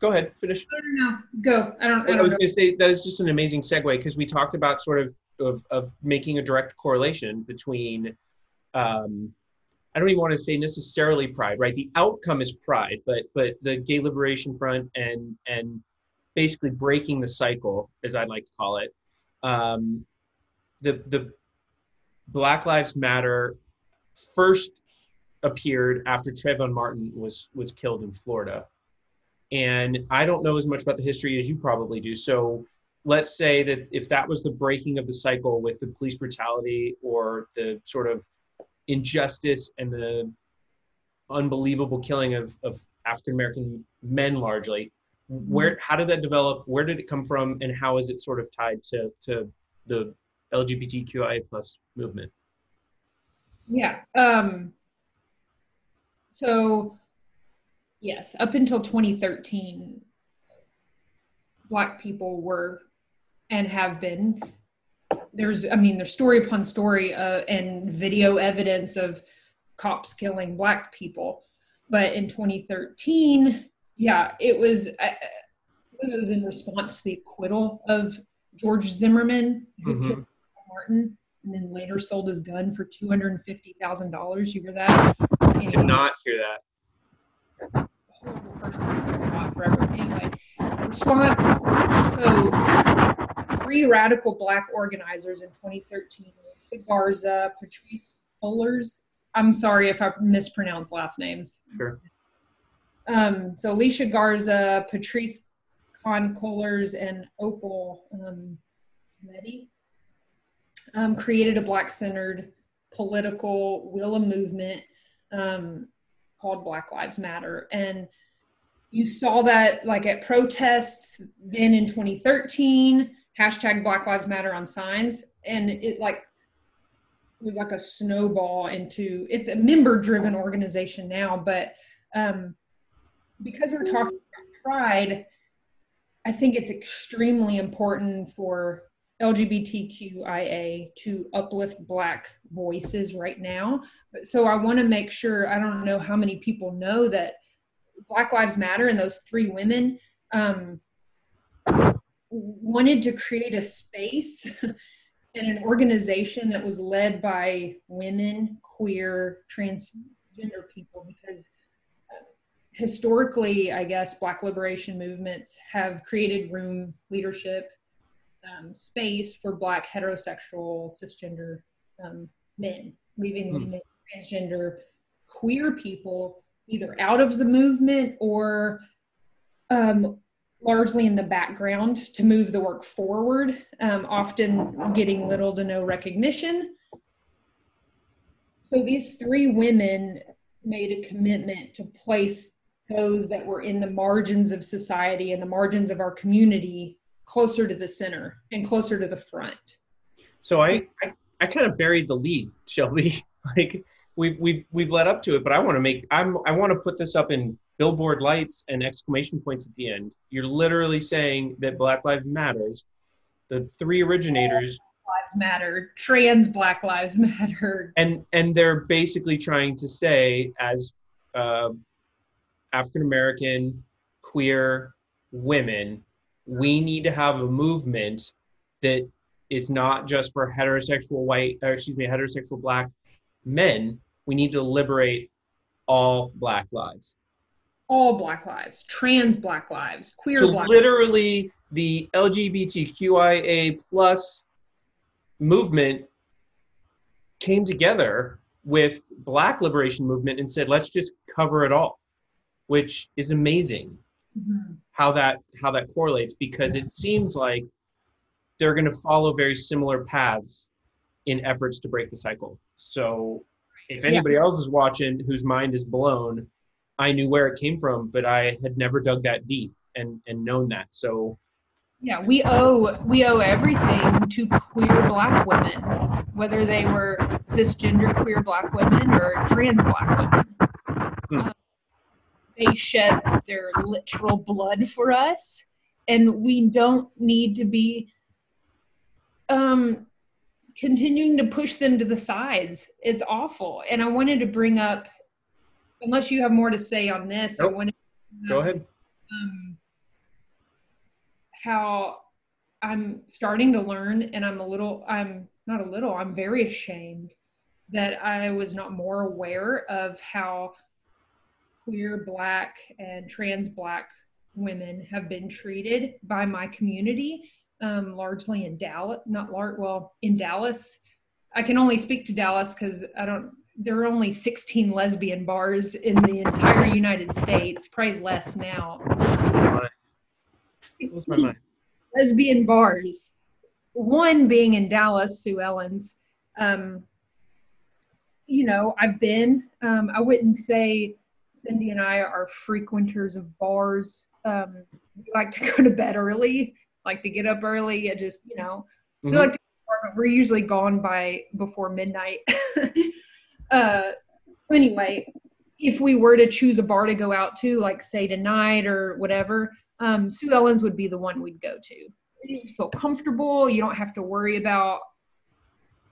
[SPEAKER 1] go ahead finish
[SPEAKER 2] I don't know. Go. I don't. I
[SPEAKER 1] I
[SPEAKER 2] don't
[SPEAKER 1] was
[SPEAKER 2] know.
[SPEAKER 1] going to say that is just an amazing segue because we talked about sort of, of of making a direct correlation between um, I don't even want to say necessarily pride, right? The outcome is pride, but but the Gay Liberation Front and and basically breaking the cycle, as I'd like to call it. Um, the the Black Lives Matter first appeared after Trayvon Martin was was killed in Florida, and I don't know as much about the history as you probably do. So let's say that if that was the breaking of the cycle with the police brutality or the sort of injustice and the unbelievable killing of, of African American men largely, where how did that develop? Where did it come from, and how is it sort of tied to to the LGBTQIA plus movement?
[SPEAKER 2] Yeah. Um, so Yes, up until 2013, Black people were and have been. There's, I mean, there's story upon story uh, and video evidence of cops killing Black people. But in 2013, yeah, it was. Uh, it was in response to the acquittal of George Zimmerman, who mm-hmm. killed Martin, and then later sold his gun for two hundred and fifty thousand dollars. You hear that?
[SPEAKER 1] I did not hear that
[SPEAKER 2] horrible person forever. Anyway, response. So, three radical black organizers in 2013: Garza, Patrisse Cullors. I'm sorry if I mispronounced last names.
[SPEAKER 1] Sure.
[SPEAKER 2] Um, so Alicia Garza, Patrisse Khan Cullors, and Opal um, um, created a black-centered political will movement um, called Black Lives Matter. And you saw that like at protests then in 2013, hashtag Black Lives Matter on signs. And it like was like a snowball into it's a member driven organization now, but um, because we're talking about pride, I think it's extremely important for LGBTQIA to uplift Black voices right now. So I want to make sure, I don't know how many people know that Black Lives Matter and those three women um, wanted to create a space [laughs] and an organization that was led by women, queer, transgender people because historically, I guess, Black liberation movements have created room, leadership, um, space for black heterosexual cisgender um, men, leaving mm. women, transgender, queer people either out of the movement or um, largely in the background to move the work forward, um, often getting little to no recognition. So these three women made a commitment to place those that were in the margins of society and the margins of our community closer to the center and closer to the front.
[SPEAKER 1] So I, I, I kind of buried the lead, [laughs] Shelby. like we've we've we've led up to it, but I want to make I'm I want to put this up in billboard lights and exclamation points at the end. You're literally saying that Black Lives Matters. The three originators
[SPEAKER 2] lives matter trans black lives matter
[SPEAKER 1] and and they're basically trying to say as uh, african american queer women we need to have a movement that is not just for heterosexual white, or excuse me, heterosexual black men. We need to liberate all black lives.
[SPEAKER 2] All black lives, trans black lives, queer
[SPEAKER 1] so
[SPEAKER 2] black
[SPEAKER 1] literally the LGBTQIA plus movement came together with black liberation movement and said, let's just cover it all, which is amazing mm-hmm. how that how that correlates because it seems like they're going to follow very similar paths in efforts to break the cycle. So if anybody yeah. else is watching whose mind is blown, I knew where it came from, but I had never dug that deep and and known that. So
[SPEAKER 2] yeah, we owe we owe everything to queer black women, whether they were cisgender queer black women or trans black women. They shed their literal blood for us and we don't need to be um continuing to push them to the sides. It's awful. And i wanted to bring up unless you have more to say on this
[SPEAKER 1] nope.
[SPEAKER 2] i wanted
[SPEAKER 1] to, go ahead.
[SPEAKER 2] um, how i'm starting to learn and i'm a little i'm not a little i'm very ashamed that i was not more aware of how queer, black, and trans black women have been treated by my community, um, largely in Dallas, not large, well, in Dallas. I can only speak to Dallas because I don't, there are only 16 lesbian bars in the entire United States, probably less now.
[SPEAKER 1] What's my mind? [laughs]
[SPEAKER 2] Lesbian bars. One being in Dallas, Sue Ellen's. Um, you know, I've been. Um, I wouldn't say Cindy and I are frequenters of bars. Um, we like to [laughs] go to bed early, like to get up early. and just, you know, mm-hmm. we like to, but we're usually gone by before midnight. [laughs] uh, anyway, if we were to choose a bar to go out to, like say tonight or whatever, um, Sue Ellen's would be the one we'd go to. You just feel comfortable. You don't have to worry about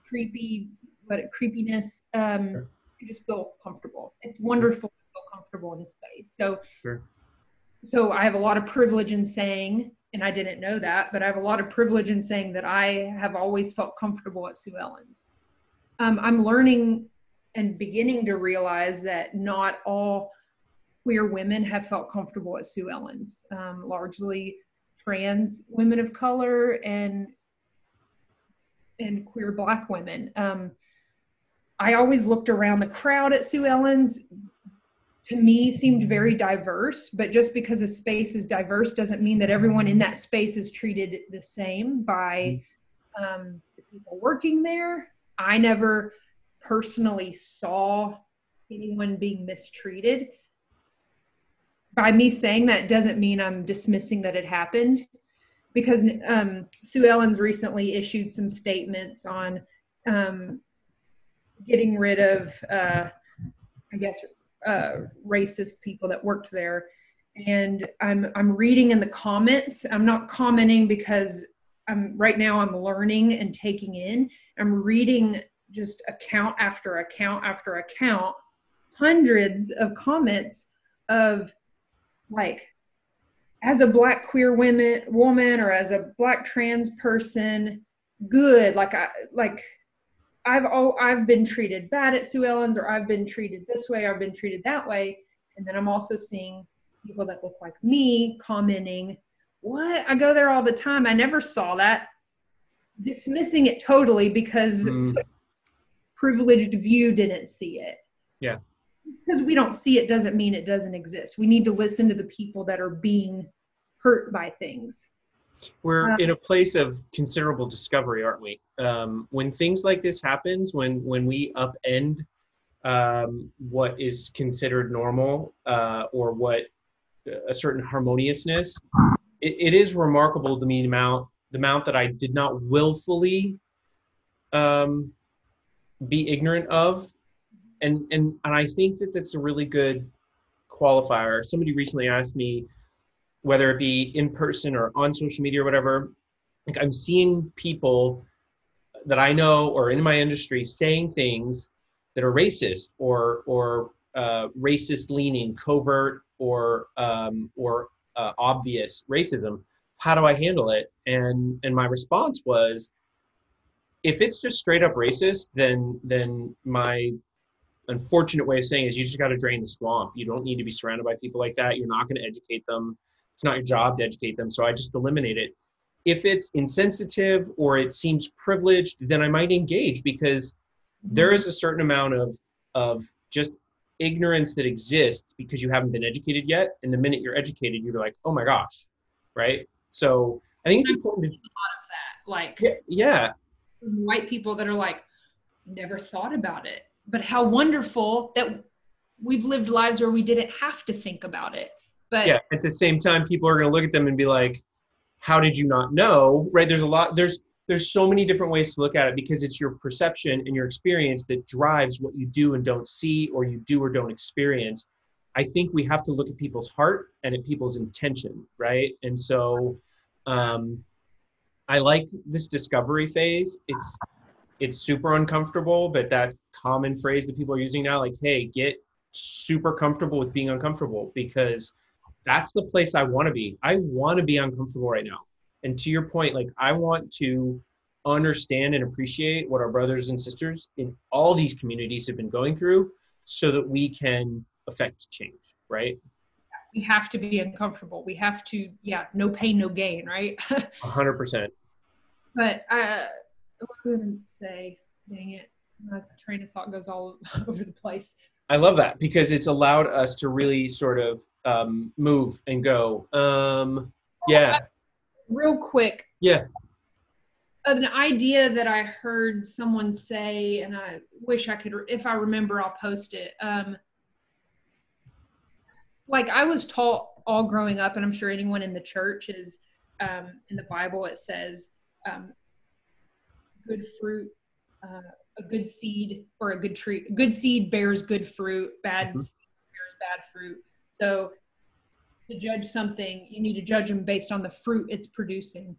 [SPEAKER 2] creepy, what creepiness. Um. You just feel comfortable. It's wonderful comfortable in space. So,
[SPEAKER 1] sure.
[SPEAKER 2] so I have a lot of privilege in saying, and I didn't know that, but I have a lot of privilege in saying that I have always felt comfortable at Sue Ellen's. Um, I'm learning and beginning to realize that not all queer women have felt comfortable at Sue Ellen's, um, largely trans women of color and and queer black women. Um, I always looked around the crowd at Sue Ellen's. To me, seemed very diverse, but just because a space is diverse doesn't mean that everyone in that space is treated the same by um, the people working there. I never personally saw anyone being mistreated. By me saying that doesn't mean I'm dismissing that it happened because um, Sue Ellen's recently issued some statements on um, getting rid of, uh, I guess, uh, racist people that worked there. And I'm I'm reading in the comments. I'm not commenting because I'm right now. I'm learning and taking in. I'm reading just account after account after account, hundreds of comments of like, as a black queer women woman or as a black trans person, good. Like I like I've oh I've been treated bad at Sue Ellen's or I've been treated this way, I've been treated that way. And then I'm also seeing people that look like me commenting, What? I go there all the time. I never saw that. Dismissing it totally because mm privileged view didn't see it.
[SPEAKER 1] Yeah.
[SPEAKER 2] Because we don't see it doesn't mean it doesn't exist. We need to listen to the people that are being hurt by things.
[SPEAKER 1] We're in a place of considerable discovery, aren't we? Um, when things like this happens, when when we upend um, what is considered normal uh, or what a certain harmoniousness, it, it is remarkable to me the amount the amount that I did not willfully um, be ignorant of. And and and i think that that's a really good qualifier. Somebody recently asked me whether it be in person or on social media or whatever like i'm seeing people that i know or in my industry saying things that are racist or or uh, racist leaning covert or um, or uh, obvious racism how do i handle it and and my response was if it's just straight up racist, then then my unfortunate way of saying is you just got to drain the swamp. You don't need to be surrounded by people like that. You're not going to educate them. It's not your job to educate them. So I just eliminate it. If it's insensitive or it seems privileged, then I might engage because there is a certain amount of of just ignorance that exists because you haven't been educated yet. And the minute you're educated, you're like, oh my gosh, right? So I think it's important to
[SPEAKER 2] a lot of that. Like
[SPEAKER 1] yeah, yeah
[SPEAKER 2] white people that are like, never thought about it. But how wonderful that we've lived lives where we didn't have to think about it. But
[SPEAKER 1] yeah, at the same time, people are going to look at them and be like, how did you not know? Right? There's a lot, there's, there's so many different ways to look at it because it's your perception and your experience that drives what you do and don't see or you do or don't experience. I think we have to look at people's heart and at people's intention, right? And so, um, I like this discovery phase. It's it's super uncomfortable, but that common phrase that people are using now, like, hey, get super comfortable with being uncomfortable because that's the place I want to be. I want to be uncomfortable right now. And to your point, like I want to understand and appreciate what our brothers and sisters in all these communities have been going through so that we can affect change, right?
[SPEAKER 2] we have to be uncomfortable. We have to, yeah, no pain, no gain, right? [laughs]
[SPEAKER 1] Hundred percent.
[SPEAKER 2] But uh, what was I going to say? Dang it. My train of thought goes all [laughs] over the place.
[SPEAKER 1] I love that because it's allowed us to really sort of um, move and go. Um, yeah.
[SPEAKER 2] Real quick,
[SPEAKER 1] Yeah.
[SPEAKER 2] an idea that I heard someone say, and I wish I could, if I remember, I'll post it. Um, like I was taught all growing up, and I'm sure anyone in the church is um, in the Bible. It says, um, "Good fruit, uh, a good seed, or a good tree. Good seed bears good fruit. Bad
[SPEAKER 1] Mhm.
[SPEAKER 2] seed bears bad fruit." So, to judge something, you need to judge them based on the fruit it's producing.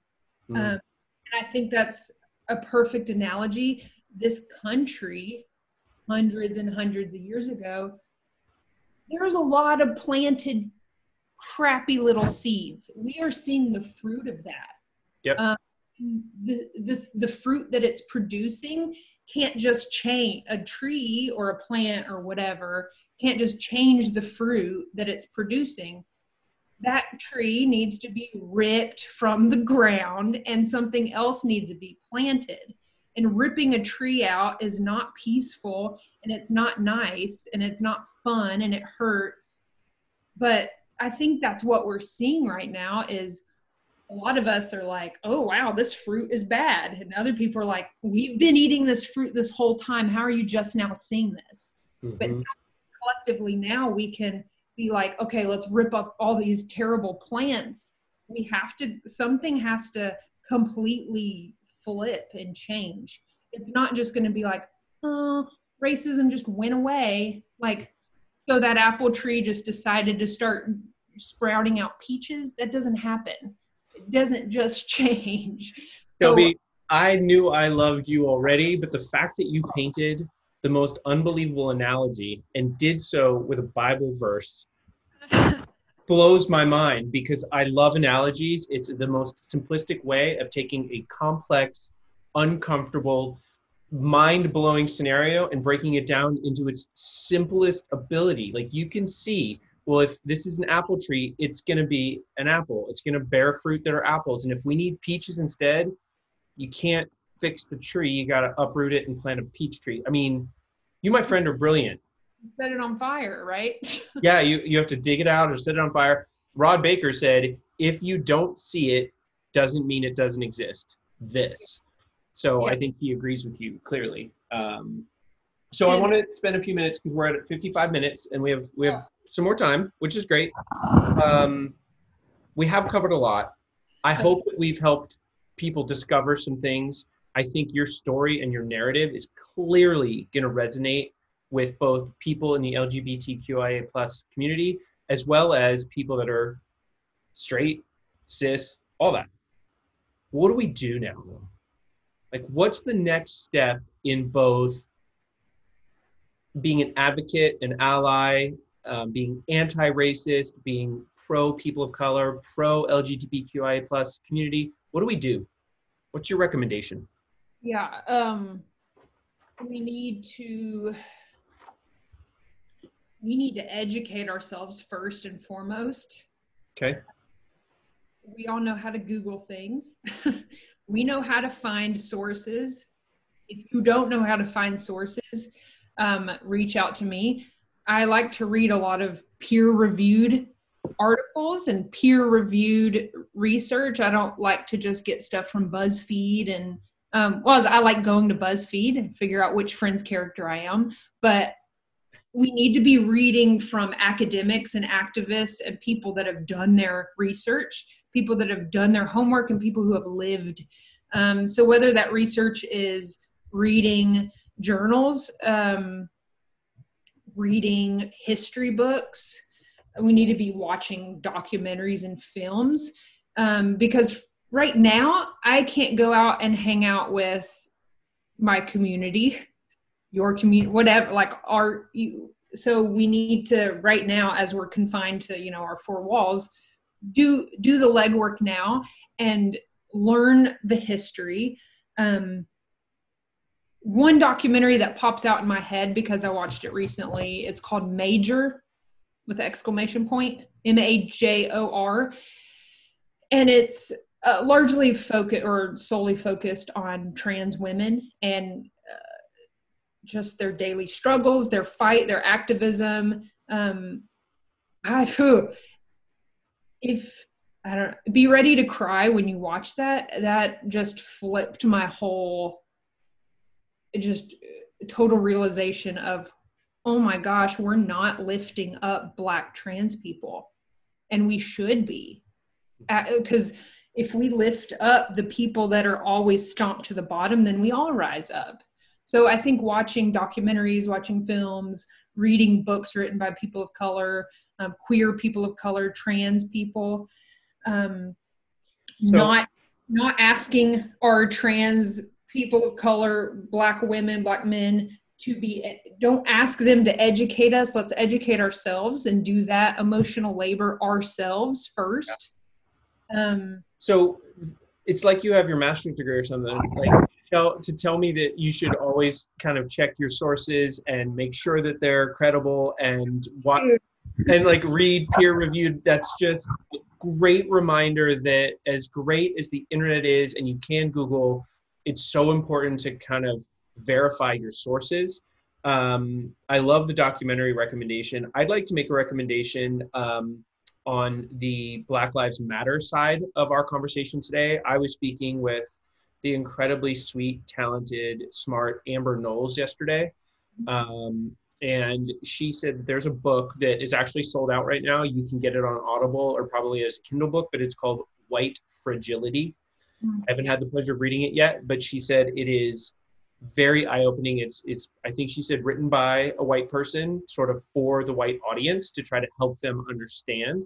[SPEAKER 1] Mm.
[SPEAKER 2] Um, and I think that's a perfect analogy. This country, hundreds and hundreds of years ago, there was a lot of planted crappy little seeds. We are seeing the fruit of that.
[SPEAKER 1] Yep.
[SPEAKER 2] Um, the, the, the fruit that it's producing can't just change a tree or a plant or whatever can't just change the fruit that it's producing that tree needs to be ripped from the ground and something else needs to be planted. And ripping a tree out is not peaceful and it's not nice and it's not fun and it hurts. But I think that's what we're seeing right now is a lot of us are like, "Oh wow, this fruit is bad." And other people are like, "We've been eating this fruit this whole time. How are you just now seeing this?" but
[SPEAKER 1] Mhm.
[SPEAKER 2] Collectively now we can be like okay let's rip up all these terrible plants. We have to something has to completely flip and change. It's not just going to be like oh racism just went away like so that apple tree just decided to start sprouting out peaches. That doesn't happen. It doesn't just [laughs] change.
[SPEAKER 1] Shelby, I knew I loved you already, but the fact that you painted the most unbelievable analogy and did so with a Bible verse [laughs] blows my mind because I love analogies. It's the most simplistic way of taking a complex, uncomfortable, mind blowing scenario and breaking it down into its simplest ability. Like you can see, well, if this is an apple tree, it's going to be an apple. It's going to bear fruit that are apples. And if we need peaches instead, you can't fix the tree. You got to uproot it and plant a peach tree. I mean, you, my friend, are brilliant
[SPEAKER 2] set it on fire right [laughs]
[SPEAKER 1] yeah, you, you have to dig it out or set it on fire. Rod Baker said, if you don't see it, doesn't mean it doesn't exist. This. So I think he agrees with you clearly. Um, so I want to spend a few minutes because we're at 55 minutes and we have we have
[SPEAKER 2] Yeah.
[SPEAKER 1] some more time, which is great. Um, we have covered a lot. I hope that we've helped people discover some things. I think your story and your narrative is clearly going to resonate with both people in the LGBTQIA plus community as well as people that are straight, cis, all that. What do we do now? Like, what's the next step in both being an advocate, an ally, um, being anti-racist, being pro people of color, pro LGBTQIA plus community? What do we do? What's your recommendation?
[SPEAKER 2] Yeah, um, we need to we need to educate ourselves first and foremost.
[SPEAKER 1] Okay.
[SPEAKER 2] We all know how to Google things. [laughs] we know how to find sources. If you don't know how to find sources, um, reach out to me. I like to read a lot of peer-reviewed articles and peer-reviewed research. I don't like to just get stuff from BuzzFeed and um, well, I like going to BuzzFeed and figure out which friend's character I am, but we need to be reading from academics and activists and people that have done their research, people that have done their homework, and people who have lived. Um, so whether that research is reading journals, um, reading history books, we need to be watching documentaries and films um, because right now I can't go out and hang out with my community, your community, whatever, like our, you, so we need to right now as we're confined to, you know, our four walls, do, do the legwork now and learn the history. Um, one documentary that pops out in my head because I watched it recently, it's called Major with exclamation point, M A J O R. And it's uh, largely focused or solely focused on trans women and uh, just their daily struggles, their fight, their activism. Um, I, whew, if I don't be ready to cry when you watch that, that just flipped my whole, just total realization of, oh my gosh, we're not lifting up Black trans people, and we should be, because. If we lift up the people that are always stomped to the bottom, then we all rise up. So I think watching documentaries, watching films, reading books written by people of color, um, queer people of color, trans people, um, so, not not asking our trans people of color, black women, black men to be don't ask them to educate us. Let's educate ourselves and do that emotional labor ourselves first. Um
[SPEAKER 1] so it's like you have your master's degree or something like tell to tell me that you should always kind of check your sources and make sure that they're credible and what and like read peer reviewed that's just a great reminder that as great as the internet is and you can google it's so important to kind of verify your sources. Um, i love the documentary recommendation. I'd like to make a recommendation um, on the black lives matter side of our conversation today i was speaking with the incredibly sweet, talented, smart Amber Knowles yesterday. Um, and she said there's a book that is actually sold out right now. You can get it on Audible or probably as a Kindle book, but it's called White Fragility. Mm-hmm. I haven't had the pleasure of reading it yet, but she said it is very eye-opening. It's it's I think she said written by a white person, sort of for the white audience to try to help them understand.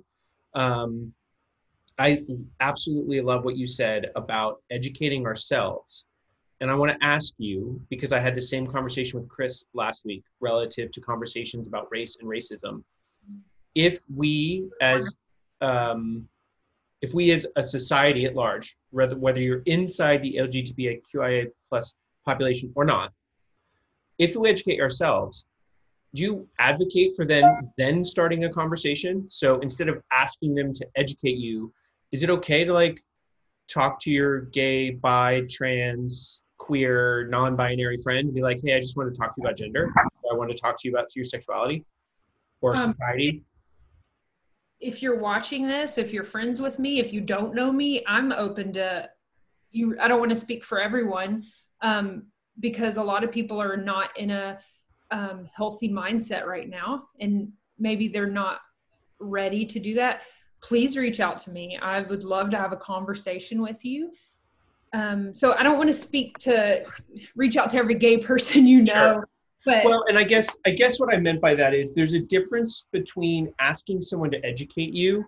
[SPEAKER 1] Um, I absolutely love what you said about educating ourselves. And I want to ask you, because I had the same conversation with Chris last week relative to conversations about race and racism. If we as um, if we as a society at large, whether whether you're inside the LGBTQIA plus population or not, if we educate ourselves, do you advocate for then then starting a conversation? So instead of asking them to educate you, is it okay to like talk to your gay, bi, trans, queer, non-binary friends and be like, hey, I just want to talk to you about gender. I want to talk to you about your sexuality or um, society.
[SPEAKER 2] If you're watching this, if you're friends with me, if you don't know me, I'm open to you. I don't want to speak for everyone um, because a lot of people are not in a um, healthy mindset right now, and maybe they're not ready to do that please reach out to me. I would love to have a conversation with you. Um, so I don't want to speak to reach out to every gay person you know. Sure. But
[SPEAKER 1] well, and I guess I guess what I meant by that is there's a difference between asking someone to educate you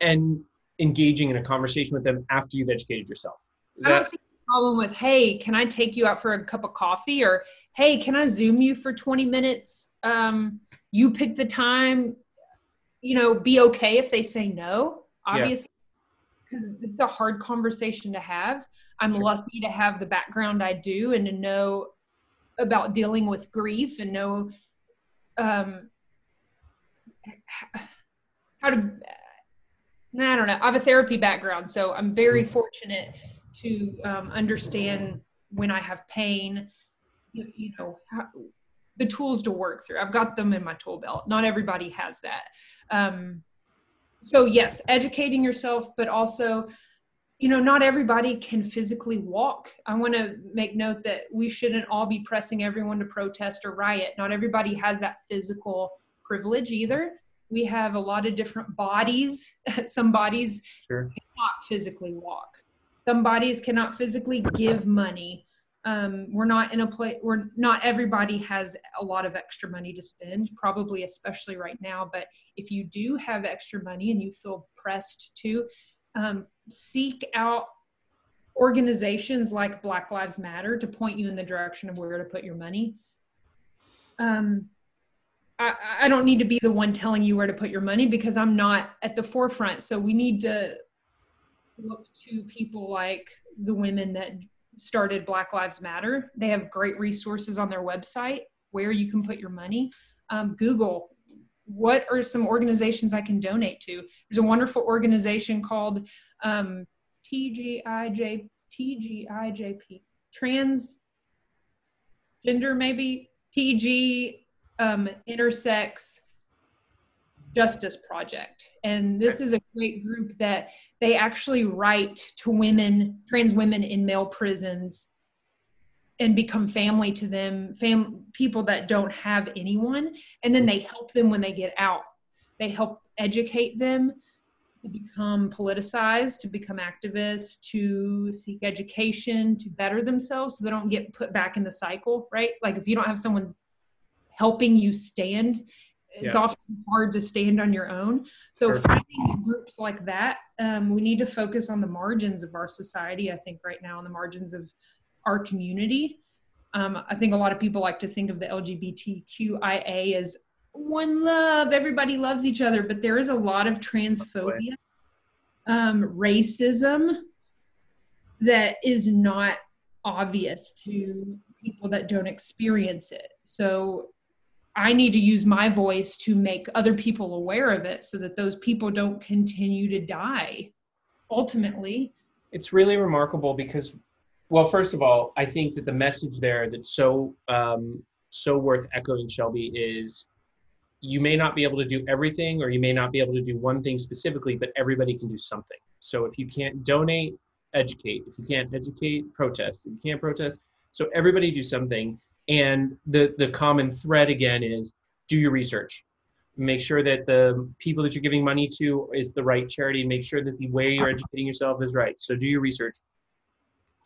[SPEAKER 1] and engaging in a conversation with them after you've educated yourself.
[SPEAKER 2] That, I don't see a problem with hey, can I take you out for a cup of coffee or hey, can I zoom you for 20 minutes? Um, you pick the time you know, be okay if they say no, obviously, because yeah. it's a hard conversation to have. I'm sure. lucky to have the background I do and to know about dealing with grief and know um, how to. I don't know. I have a therapy background, so I'm very mm-hmm. fortunate to um, understand when I have pain. You, you know, how, the tools to work through. I've got them in my tool belt. Not everybody has that. Um, so yes, educating yourself, but also, you know, not everybody can physically walk. I want to make note that we shouldn't all be pressing everyone to protest or riot. Not everybody has that physical privilege either. We have a lot of different bodies. [laughs] Some bodies sure. cannot physically walk. Some bodies cannot physically give money um, we're not in a place we're not everybody has a lot of extra money to spend probably especially right now but if you do have extra money and you feel pressed to um, seek out organizations like black lives matter to point you in the direction of where to put your money. Um, I, I don't need to be the one telling you where to put your money because i'm not at the forefront. So we need to look to people like the women that started Black Lives Matter. They have great resources on their website where you can put your money. Um, Google what are some organizations I can donate to. There's a wonderful organization called um, TGIJ TGIJP Trans Gender maybe TG um, Intersex Justice Project. And this is a great group that they actually write to women, trans women in male prisons and become family to them, fam- people that don't have anyone. And then they help them when they get out. They help educate them to become politicized, to become activists, to seek education, to better themselves so they don't get put back in the cycle, right? Like if you don't have someone helping you stand, it's
[SPEAKER 1] Yeah.
[SPEAKER 2] often hard to stand on your own. So
[SPEAKER 1] Sure.
[SPEAKER 2] finding groups like that, um, we need to focus on the margins of our society, I think right now, on the margins of our community. Um, I think a lot of people like to think of the LGBTQIA as one love, everybody loves each other, but there is a lot of transphobia, um, racism that is not obvious to people that don't experience it. So I need to use my voice to make other people aware of it so that those people don't continue to die. Ultimately,
[SPEAKER 1] it's really remarkable because well first of all i think that the message there that's so um, so worth echoing shelby is you may not be able to do everything or you may not be able to do one thing specifically but everybody can do something. So if you can't donate educate. If you can't educate protest. If you can't protest so everybody do something and the the common thread again is do your research make sure that the people that you're giving money to is the right charity make sure that the way you're educating yourself is right so do your research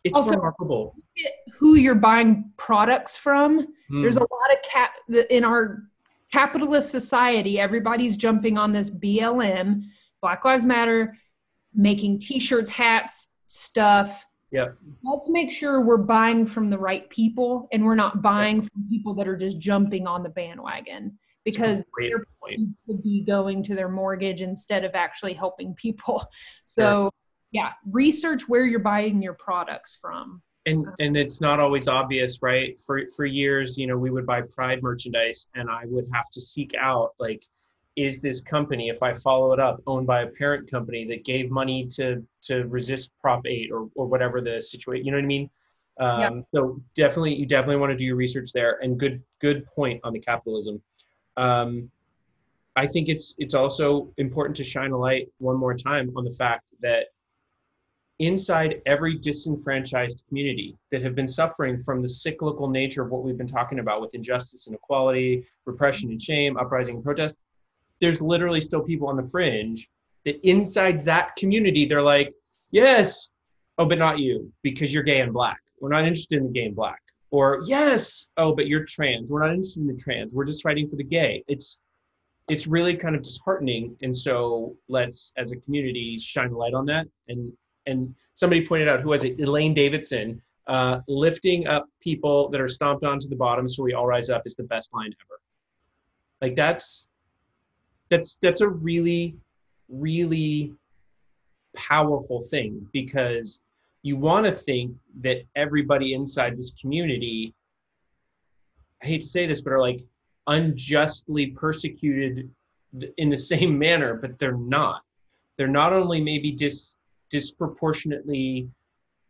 [SPEAKER 1] it's
[SPEAKER 2] Also-
[SPEAKER 1] remarkable
[SPEAKER 2] who you're buying products from.
[SPEAKER 1] Hmm.
[SPEAKER 2] There's a lot of cat in our capitalist society. Everybody's jumping on this BLM, Black Lives Matter, making T-shirts, hats, stuff.
[SPEAKER 1] Yep.
[SPEAKER 2] Let's make sure we're buying from the right people and we're not buying from people that are just jumping on the bandwagon because their could be going to their mortgage instead of actually helping people. [laughs] So, yeah, research where you're buying your products from.
[SPEAKER 1] and uh-huh. and it's not always obvious right for for years you know we would buy pride merchandise and i would have to seek out like is this company if i follow it up owned by a parent company that gave money to to resist prop 8 or or whatever the situation you know what i mean um,
[SPEAKER 2] Yeah.
[SPEAKER 1] so definitely you definitely want to do your research there and good good point on the capitalism um, i think it's it's also important to shine a light one more time on the fact that inside every disenfranchised community that have been suffering from the cyclical nature of what we've been talking about with injustice, inequality, repression and shame, uprising and protest, there's literally still people on the fringe that inside that community, they're like, yes, oh, but not you because you're gay and black. We're not interested in the gay and black. Or yes, oh, but you're trans. We're not interested in the trans. We're just fighting for the gay. It's it's really kind of disheartening. And so let's, as a community, shine a light on that and and somebody pointed out who was it elaine davidson uh, lifting up people that are stomped onto the bottom so we all rise up is the best line ever like that's that's that's a really really powerful thing because you want to think that everybody inside this community i hate to say this but are like unjustly persecuted in the [laughs] same manner but they're not they're not only maybe dis disproportionately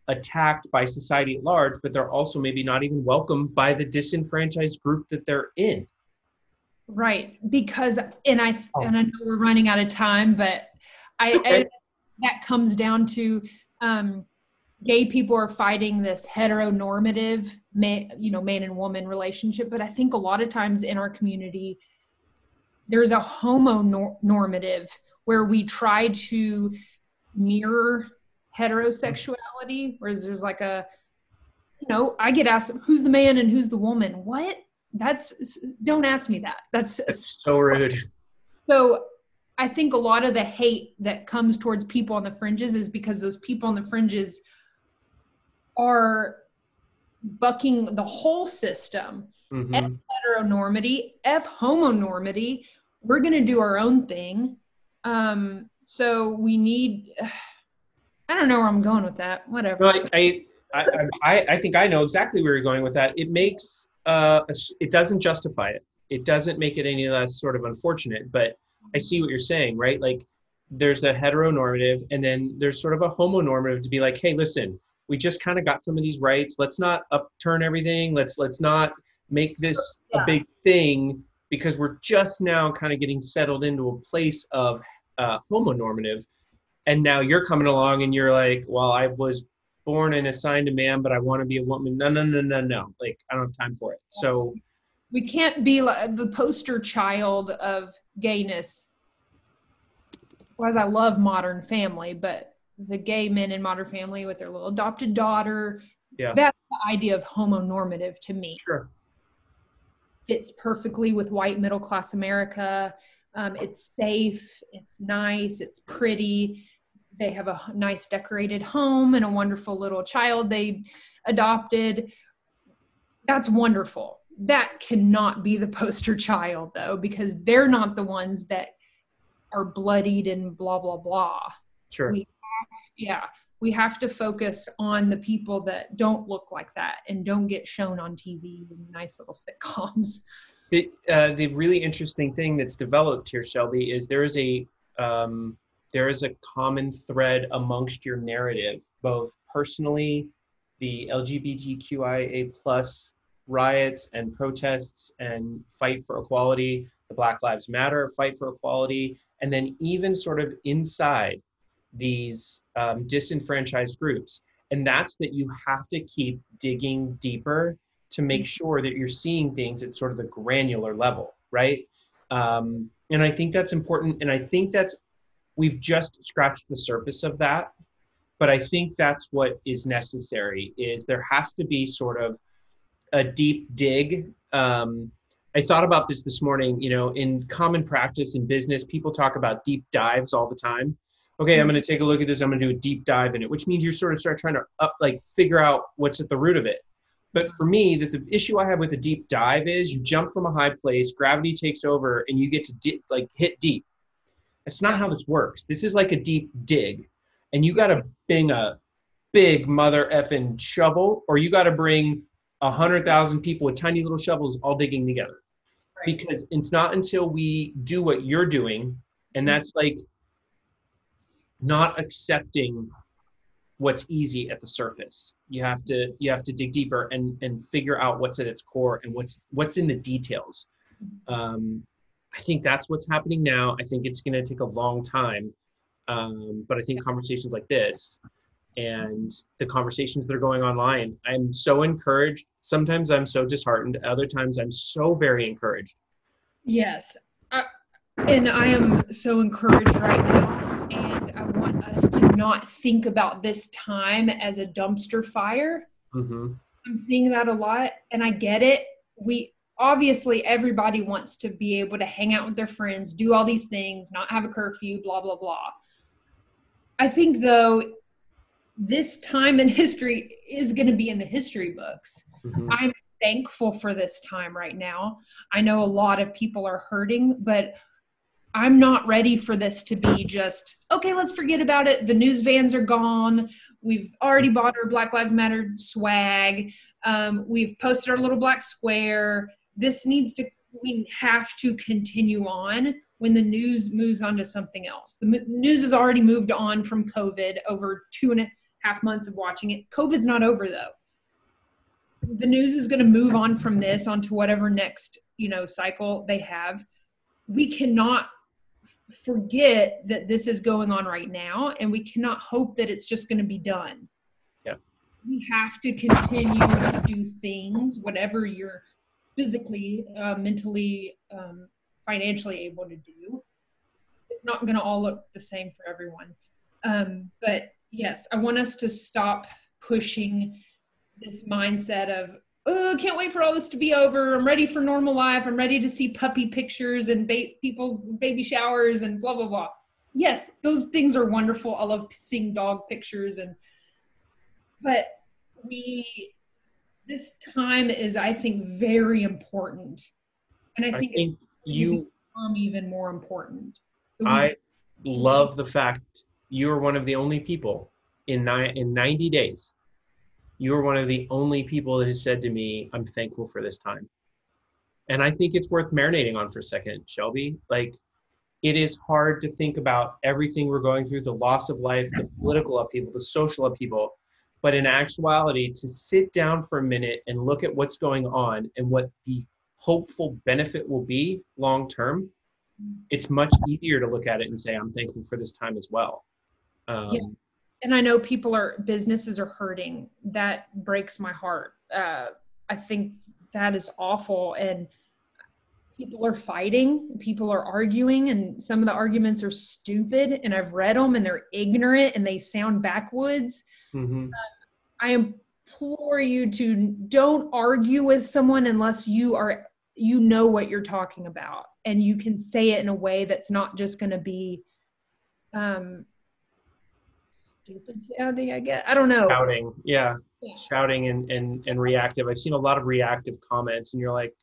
[SPEAKER 1] attacked by society at large, but they're also maybe not even welcomed by the disenfranchised group that they're in.
[SPEAKER 2] Right, because and I
[SPEAKER 1] Oh.
[SPEAKER 2] and I know we're running out of time, but I,
[SPEAKER 1] Okay.
[SPEAKER 2] I that comes down to um, gay people are fighting this heteronormative, man, you know, man and woman relationship. But I think a lot of times in our community, there's a homonormative where we try to mirror heterosexuality, whereas there's like a, you know, I get asked who's the man and who's the woman. What? That's don't ask me that. That's
[SPEAKER 1] It's so rude.
[SPEAKER 2] so I think a lot of the hate that comes towards people on the fringes is because those people on the fringes are bucking the whole system.
[SPEAKER 1] Mhm.
[SPEAKER 2] Heteronormity, F homonormity. We're going to do our own thing. Um, so we need, [sighs] I don't know where I'm going with that. Whatever.
[SPEAKER 1] No, I, I, I, I, I think I know exactly where you're going with that. It makes, uh, it doesn't justify it. It doesn't make it any less sort of unfortunate, but I see what you're saying, right? Like there's a heteronormative and then there's sort of a homonormative to be like, hey, listen, we just kind of got some of these rights. Let's not upturn everything. Let's, let's not make this
[SPEAKER 2] Yeah.
[SPEAKER 1] a big thing because we're just now kind of getting settled into a place of uh, homonormative. And now you're coming along and you're like, well, I was born and assigned a man, but I want to be a woman. No, no, no, no, no. Like, I don't have time for it. So,
[SPEAKER 2] we can't be like the poster child of gayness. Whereas I love Modern Family, but the gay men in Modern Family with their little adopted daughter,
[SPEAKER 1] Yeah.
[SPEAKER 2] that's the idea of homonormative to me.
[SPEAKER 1] sure.
[SPEAKER 2] Fits perfectly with white middle class America. Um, it's safe, it's nice, it's pretty. They have a nice decorated home and a wonderful little child they adopted. That's wonderful. That cannot be the poster child though, because they're not the ones that are bloodied and blah blah blah.
[SPEAKER 1] Sure.
[SPEAKER 2] We have, Yeah, we have to focus on the people that don't look like that and don't get shown on TV in nice little sitcoms.
[SPEAKER 1] It, uh, the really interesting thing that's developed here, Shelby, is there is a um, there is a common thread amongst your narrative, both personally, the LGBTQIA plus riots and protests and fight for equality, the Black Lives Matter fight for equality, and then even sort of inside these um, disenfranchised groups. And that's that you have to keep digging deeper to make sure that you're seeing things at sort of the granular level, right? Um, and I think that's important. And I think that's, we've just scratched the surface of that. But I think that's what is necessary is there has to be sort of a deep dig. Um, I thought about this this morning, you know, in common practice in business, people talk about deep dives all the time. Okay, I'm going to take a look at this. I'm going to do a deep dive in it, which means you sort of start trying to up, like figure out what's at the root of it. But for me, that the issue I have with a deep dive is you jump from a high place, gravity takes over, and you get to di- like hit deep. That's not how this works. This is like a deep dig, and you got to bring a big mother effing shovel, or you got to bring a hundred thousand people with tiny little shovels all digging together. Because it's not until we do what you're doing, and that's like not accepting what's easy at the surface. You have to you have to dig deeper and and figure out what's at its core and what's what's in the details. Um, I think that's what's happening now. I think it's going to take a long time, um, but I think conversations like this and the conversations that are going online, I'm so encouraged. Sometimes I'm so disheartened. Other times I'm so very encouraged.
[SPEAKER 2] Yes. I, and I am so encouraged right now. And I want us to not think about this time as a dumpster fire.
[SPEAKER 1] hmm
[SPEAKER 2] I'm seeing that a lot, and I get it. We obviously, everybody wants to be able to hang out with their friends, do all these things, not have a curfew, blah, blah, blah. I think, though, this time in [laughs] history is going to be in the history books.
[SPEAKER 1] hmm
[SPEAKER 2] I'm thankful for this time right now. I know a lot of people are hurting, but I'm not ready for this to be just, okay, let's forget about it. The news vans are gone. We've already bought our Black Lives Matter swag. Um, we've posted our little black square. This needs to, we have to continue on when the news moves on to something else. The m- news has already moved on from COVID over two and a half months of watching it. COVID's not over though the news is going to move on from this onto whatever next you know cycle they have we cannot forget that this is going on right now and we cannot hope that it's just going to be done
[SPEAKER 1] Yeah.
[SPEAKER 2] we have to continue to do things whatever you're physically uh, mentally um, financially able to do it's not going to all look the same for everyone. Um, but yes i want us to stop pushing this mindset of oh can't wait for all this to be over. I'm ready for normal life. I'm ready to see puppy pictures and ba- people's baby showers and blah blah blah. Yes those things are wonderful. I love seeing dog pictures and but we this time is i think very important and i
[SPEAKER 1] I
[SPEAKER 2] think
[SPEAKER 1] think you
[SPEAKER 2] become even more important
[SPEAKER 1] I love the fact you are one of the only people in nine in 90 days. You are one of the only people that has said to me, "I'm thankful for this time." And I think it's worth marinating on for a second, Shelby. Like, it is hard to think about everything we're going through—the loss of life, the political upheaval, the social upheaval. But in actuality, to sit down for a minute and look at what's going on and what the hopeful benefit will be long term, it's much easier to look at it and say, I'm thankful for this time as well. Um,
[SPEAKER 2] yeah. And I know people are, businesses are hurting. That breaks my heart. Uh, I think that is awful. And people are fighting, people are arguing, and some of the arguments are stupid. And I've read them and they're ignorant and they sound backwoods. Mm-hmm. Uh, I implore you to don't argue with someone unless you are you know what you're talking about and you can say it in a way that's not just going to be um stupid sounding i guess i don't know
[SPEAKER 1] shouting yeah, yeah. shouting and, and and reactive i've seen a lot of reactive comments and you're like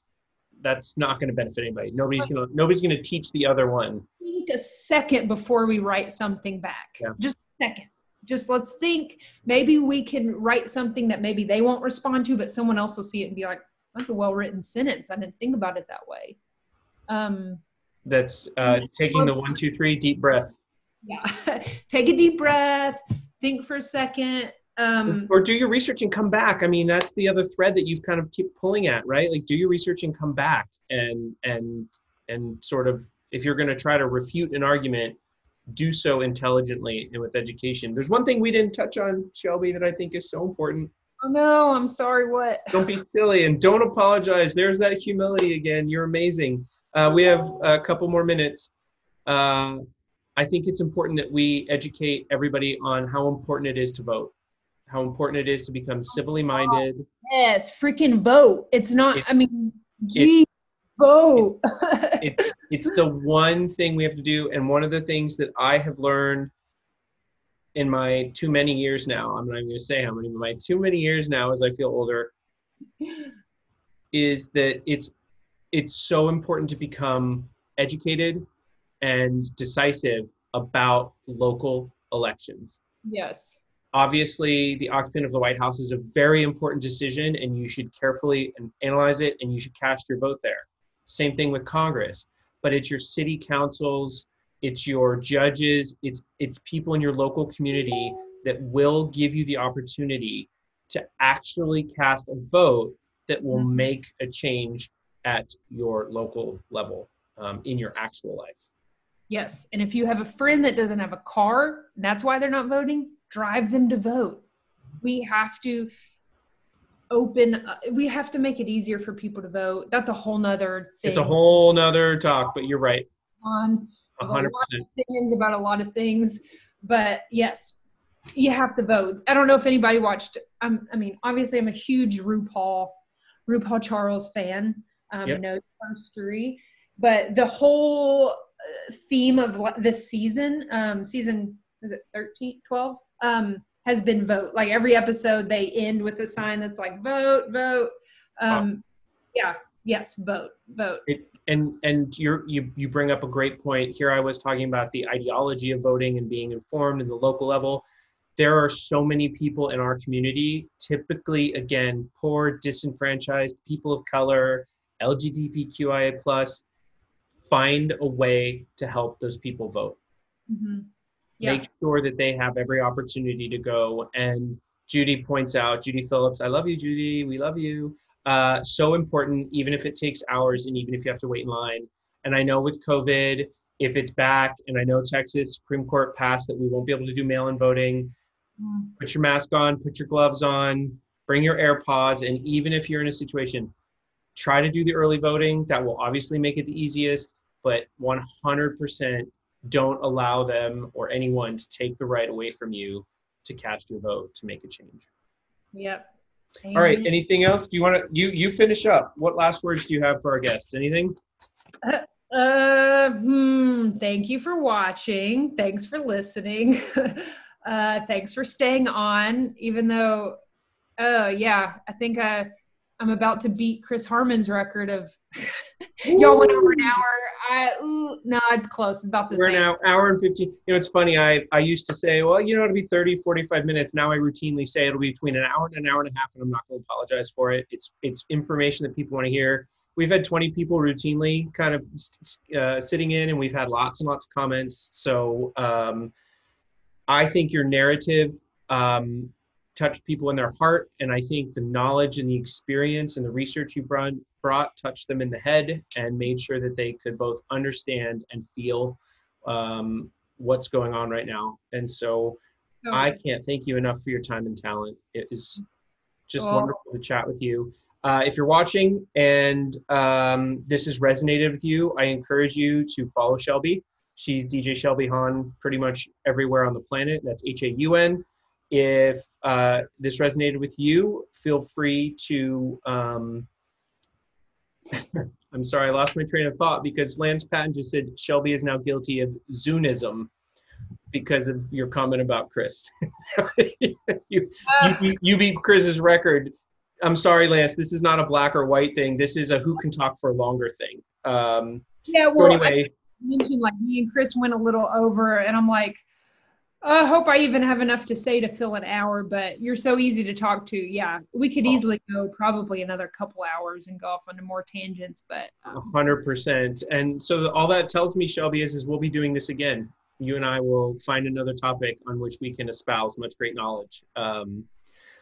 [SPEAKER 1] that's not going to benefit anybody nobody's going to nobody's going to teach the other one
[SPEAKER 2] think a second before we write something back yeah. just a second just let's think maybe we can write something that maybe they won't respond to but someone else will see it and be like that's a well written sentence i didn't think about it that way um,
[SPEAKER 1] that's uh, taking the one, two, three deep breath.
[SPEAKER 2] Yeah. [laughs] Take a deep breath, think for a second. Um,
[SPEAKER 1] or do your research and come back. I mean, that's the other thread that you've kind of keep pulling at, right? Like do your research and come back and and and sort of if you're going to try to refute an argument, do so intelligently and with education. There's one thing we didn't touch on, Shelby, that I think is so important.
[SPEAKER 2] Oh no, I'm sorry. What? [laughs]
[SPEAKER 1] Don't be silly and don't apologize. There's that humility again. You're amazing. Uh, we have a couple more minutes. Uh, I think it's important that we educate everybody on how important it is to vote, how important it is to become oh, civilly minded.
[SPEAKER 2] Yes, freaking vote. It's not, it, I mean, gee, it, vote. [laughs]
[SPEAKER 1] it, it's the one thing we have to do. And one of the things that I have learned in my too many years now, I'm not even going to say how many, but my too many years now as I feel older, is that it's it's so important to become educated and decisive about local elections.
[SPEAKER 2] Yes.
[SPEAKER 1] Obviously, the occupant of the White House is a very important decision, and you should carefully analyze it and you should cast your vote there. Same thing with Congress, but it's your city councils, it's your judges, it's it's people in your local community that will give you the opportunity to actually cast a vote that will mm-hmm. make a change at your local level um, in your actual life.
[SPEAKER 2] Yes. And if you have a friend that doesn't have a car, that's why they're not voting, drive them to vote. We have to open, uh, we have to make it easier for people to vote. That's a whole nother thing.
[SPEAKER 1] It's a whole nother talk, but you're right.
[SPEAKER 2] On 100%. opinions about a lot of things. But yes, you have to vote. I don't know if anybody watched, um, I mean, obviously, I'm a huge RuPaul, RuPaul Charles fan um, yep. no history. But the whole uh, theme of this season, um, season is it 13, 12, um, has been vote. Like every episode, they end with a sign that's like vote, vote. Um, awesome. Yeah, yes, vote, vote.
[SPEAKER 1] It, and and you you you bring up a great point. Here I was talking about the ideology of voting and being informed in the local level. There are so many people in our community, typically again poor, disenfranchised people of color, LGBTQIA plus, find a way to help those people vote. Mm-hmm. Yeah. Make sure that they have every opportunity to go. And Judy points out, Judy Phillips, I love you, Judy. We love you. Uh, so important, even if it takes hours and even if you have to wait in line. And I know with COVID, if it's back, and I know Texas Supreme Court passed that we won't be able to do mail in voting, mm. put your mask on, put your gloves on, bring your AirPods. And even if you're in a situation, try to do the early voting. That will obviously make it the easiest, but 100% don't allow them or anyone to take the right away from you to cast your vote to make a change.
[SPEAKER 2] Yep.
[SPEAKER 1] Amen. All right. Anything else? Do you want to you you finish up? What last words do you have for our guests? Anything?
[SPEAKER 2] Uh, uh hmm, thank you for watching. Thanks for listening. [laughs] uh, thanks for staying on, even though. Oh yeah, I think I I'm about to beat Chris Harmon's record of [laughs] [laughs] y'all went over an hour. I ooh, no, it's close. It's about the
[SPEAKER 1] We're
[SPEAKER 2] same.
[SPEAKER 1] We're an hour and 15. You know, it's funny. I, I used to say, well, you know, it'll be 30, 45 minutes. Now I routinely say it'll be between an hour and an hour and a half, and I'm not going to apologize for it. It's it's information that people want to hear. We've had 20 people routinely kind of uh, sitting in, and we've had lots and lots of comments. So um, I think your narrative um, touched people in their heart. And I think the knowledge and the experience and the research you brought, brought touched them in the head and made sure that they could both understand and feel um, what's going on right now. And so oh. I can't thank you enough for your time and talent. It is just oh. wonderful to chat with you. Uh, if you're watching and um, this has resonated with you, I encourage you to follow Shelby. She's DJ Shelby Haun pretty much everywhere on the planet. That's H A U N. If uh, this resonated with you, feel free to. Um, [laughs] I'm sorry, I lost my train of thought because Lance Patton just said Shelby is now guilty of Zoonism because of your comment about Chris. [laughs] you, you, beat, you beat Chris's record. I'm sorry, Lance. This is not a black or white thing. This is a who can talk for longer thing. Um,
[SPEAKER 2] yeah. Well, so anyway, I mentioned like me and Chris went a little over, and I'm like, I hope I even have enough to say to fill an hour, but you're so easy to talk to. Yeah, we could easily go probably another couple hours and go off onto more tangents, but.
[SPEAKER 1] Um, a hundred percent. And so all that tells me, Shelby, is, is we'll be doing this again. You and I will find another topic on which we can espouse much great knowledge. Um,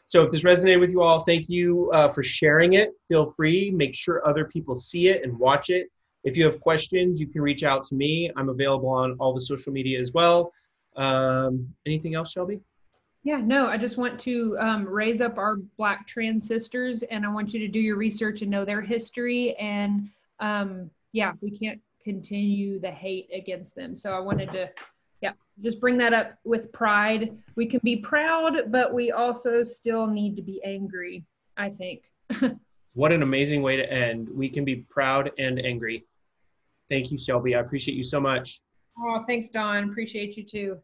[SPEAKER 1] so if this resonated with you all, thank you uh, for sharing it. Feel free, make sure other people see it and watch it. If you have questions, you can reach out to me. I'm available on all the social media as well. Um, anything else, Shelby?
[SPEAKER 2] Yeah, no, I just want to um, raise up our Black trans sisters and I want you to do your research and know their history. And um, yeah, we can't continue the hate against them. So I wanted to, yeah, just bring that up with pride. We can be proud, but we also still need to be angry, I think. [laughs]
[SPEAKER 1] what an amazing way to end. We can be proud and angry. Thank you, Shelby. I appreciate you so much.
[SPEAKER 2] Oh, thanks, Don. Appreciate you too.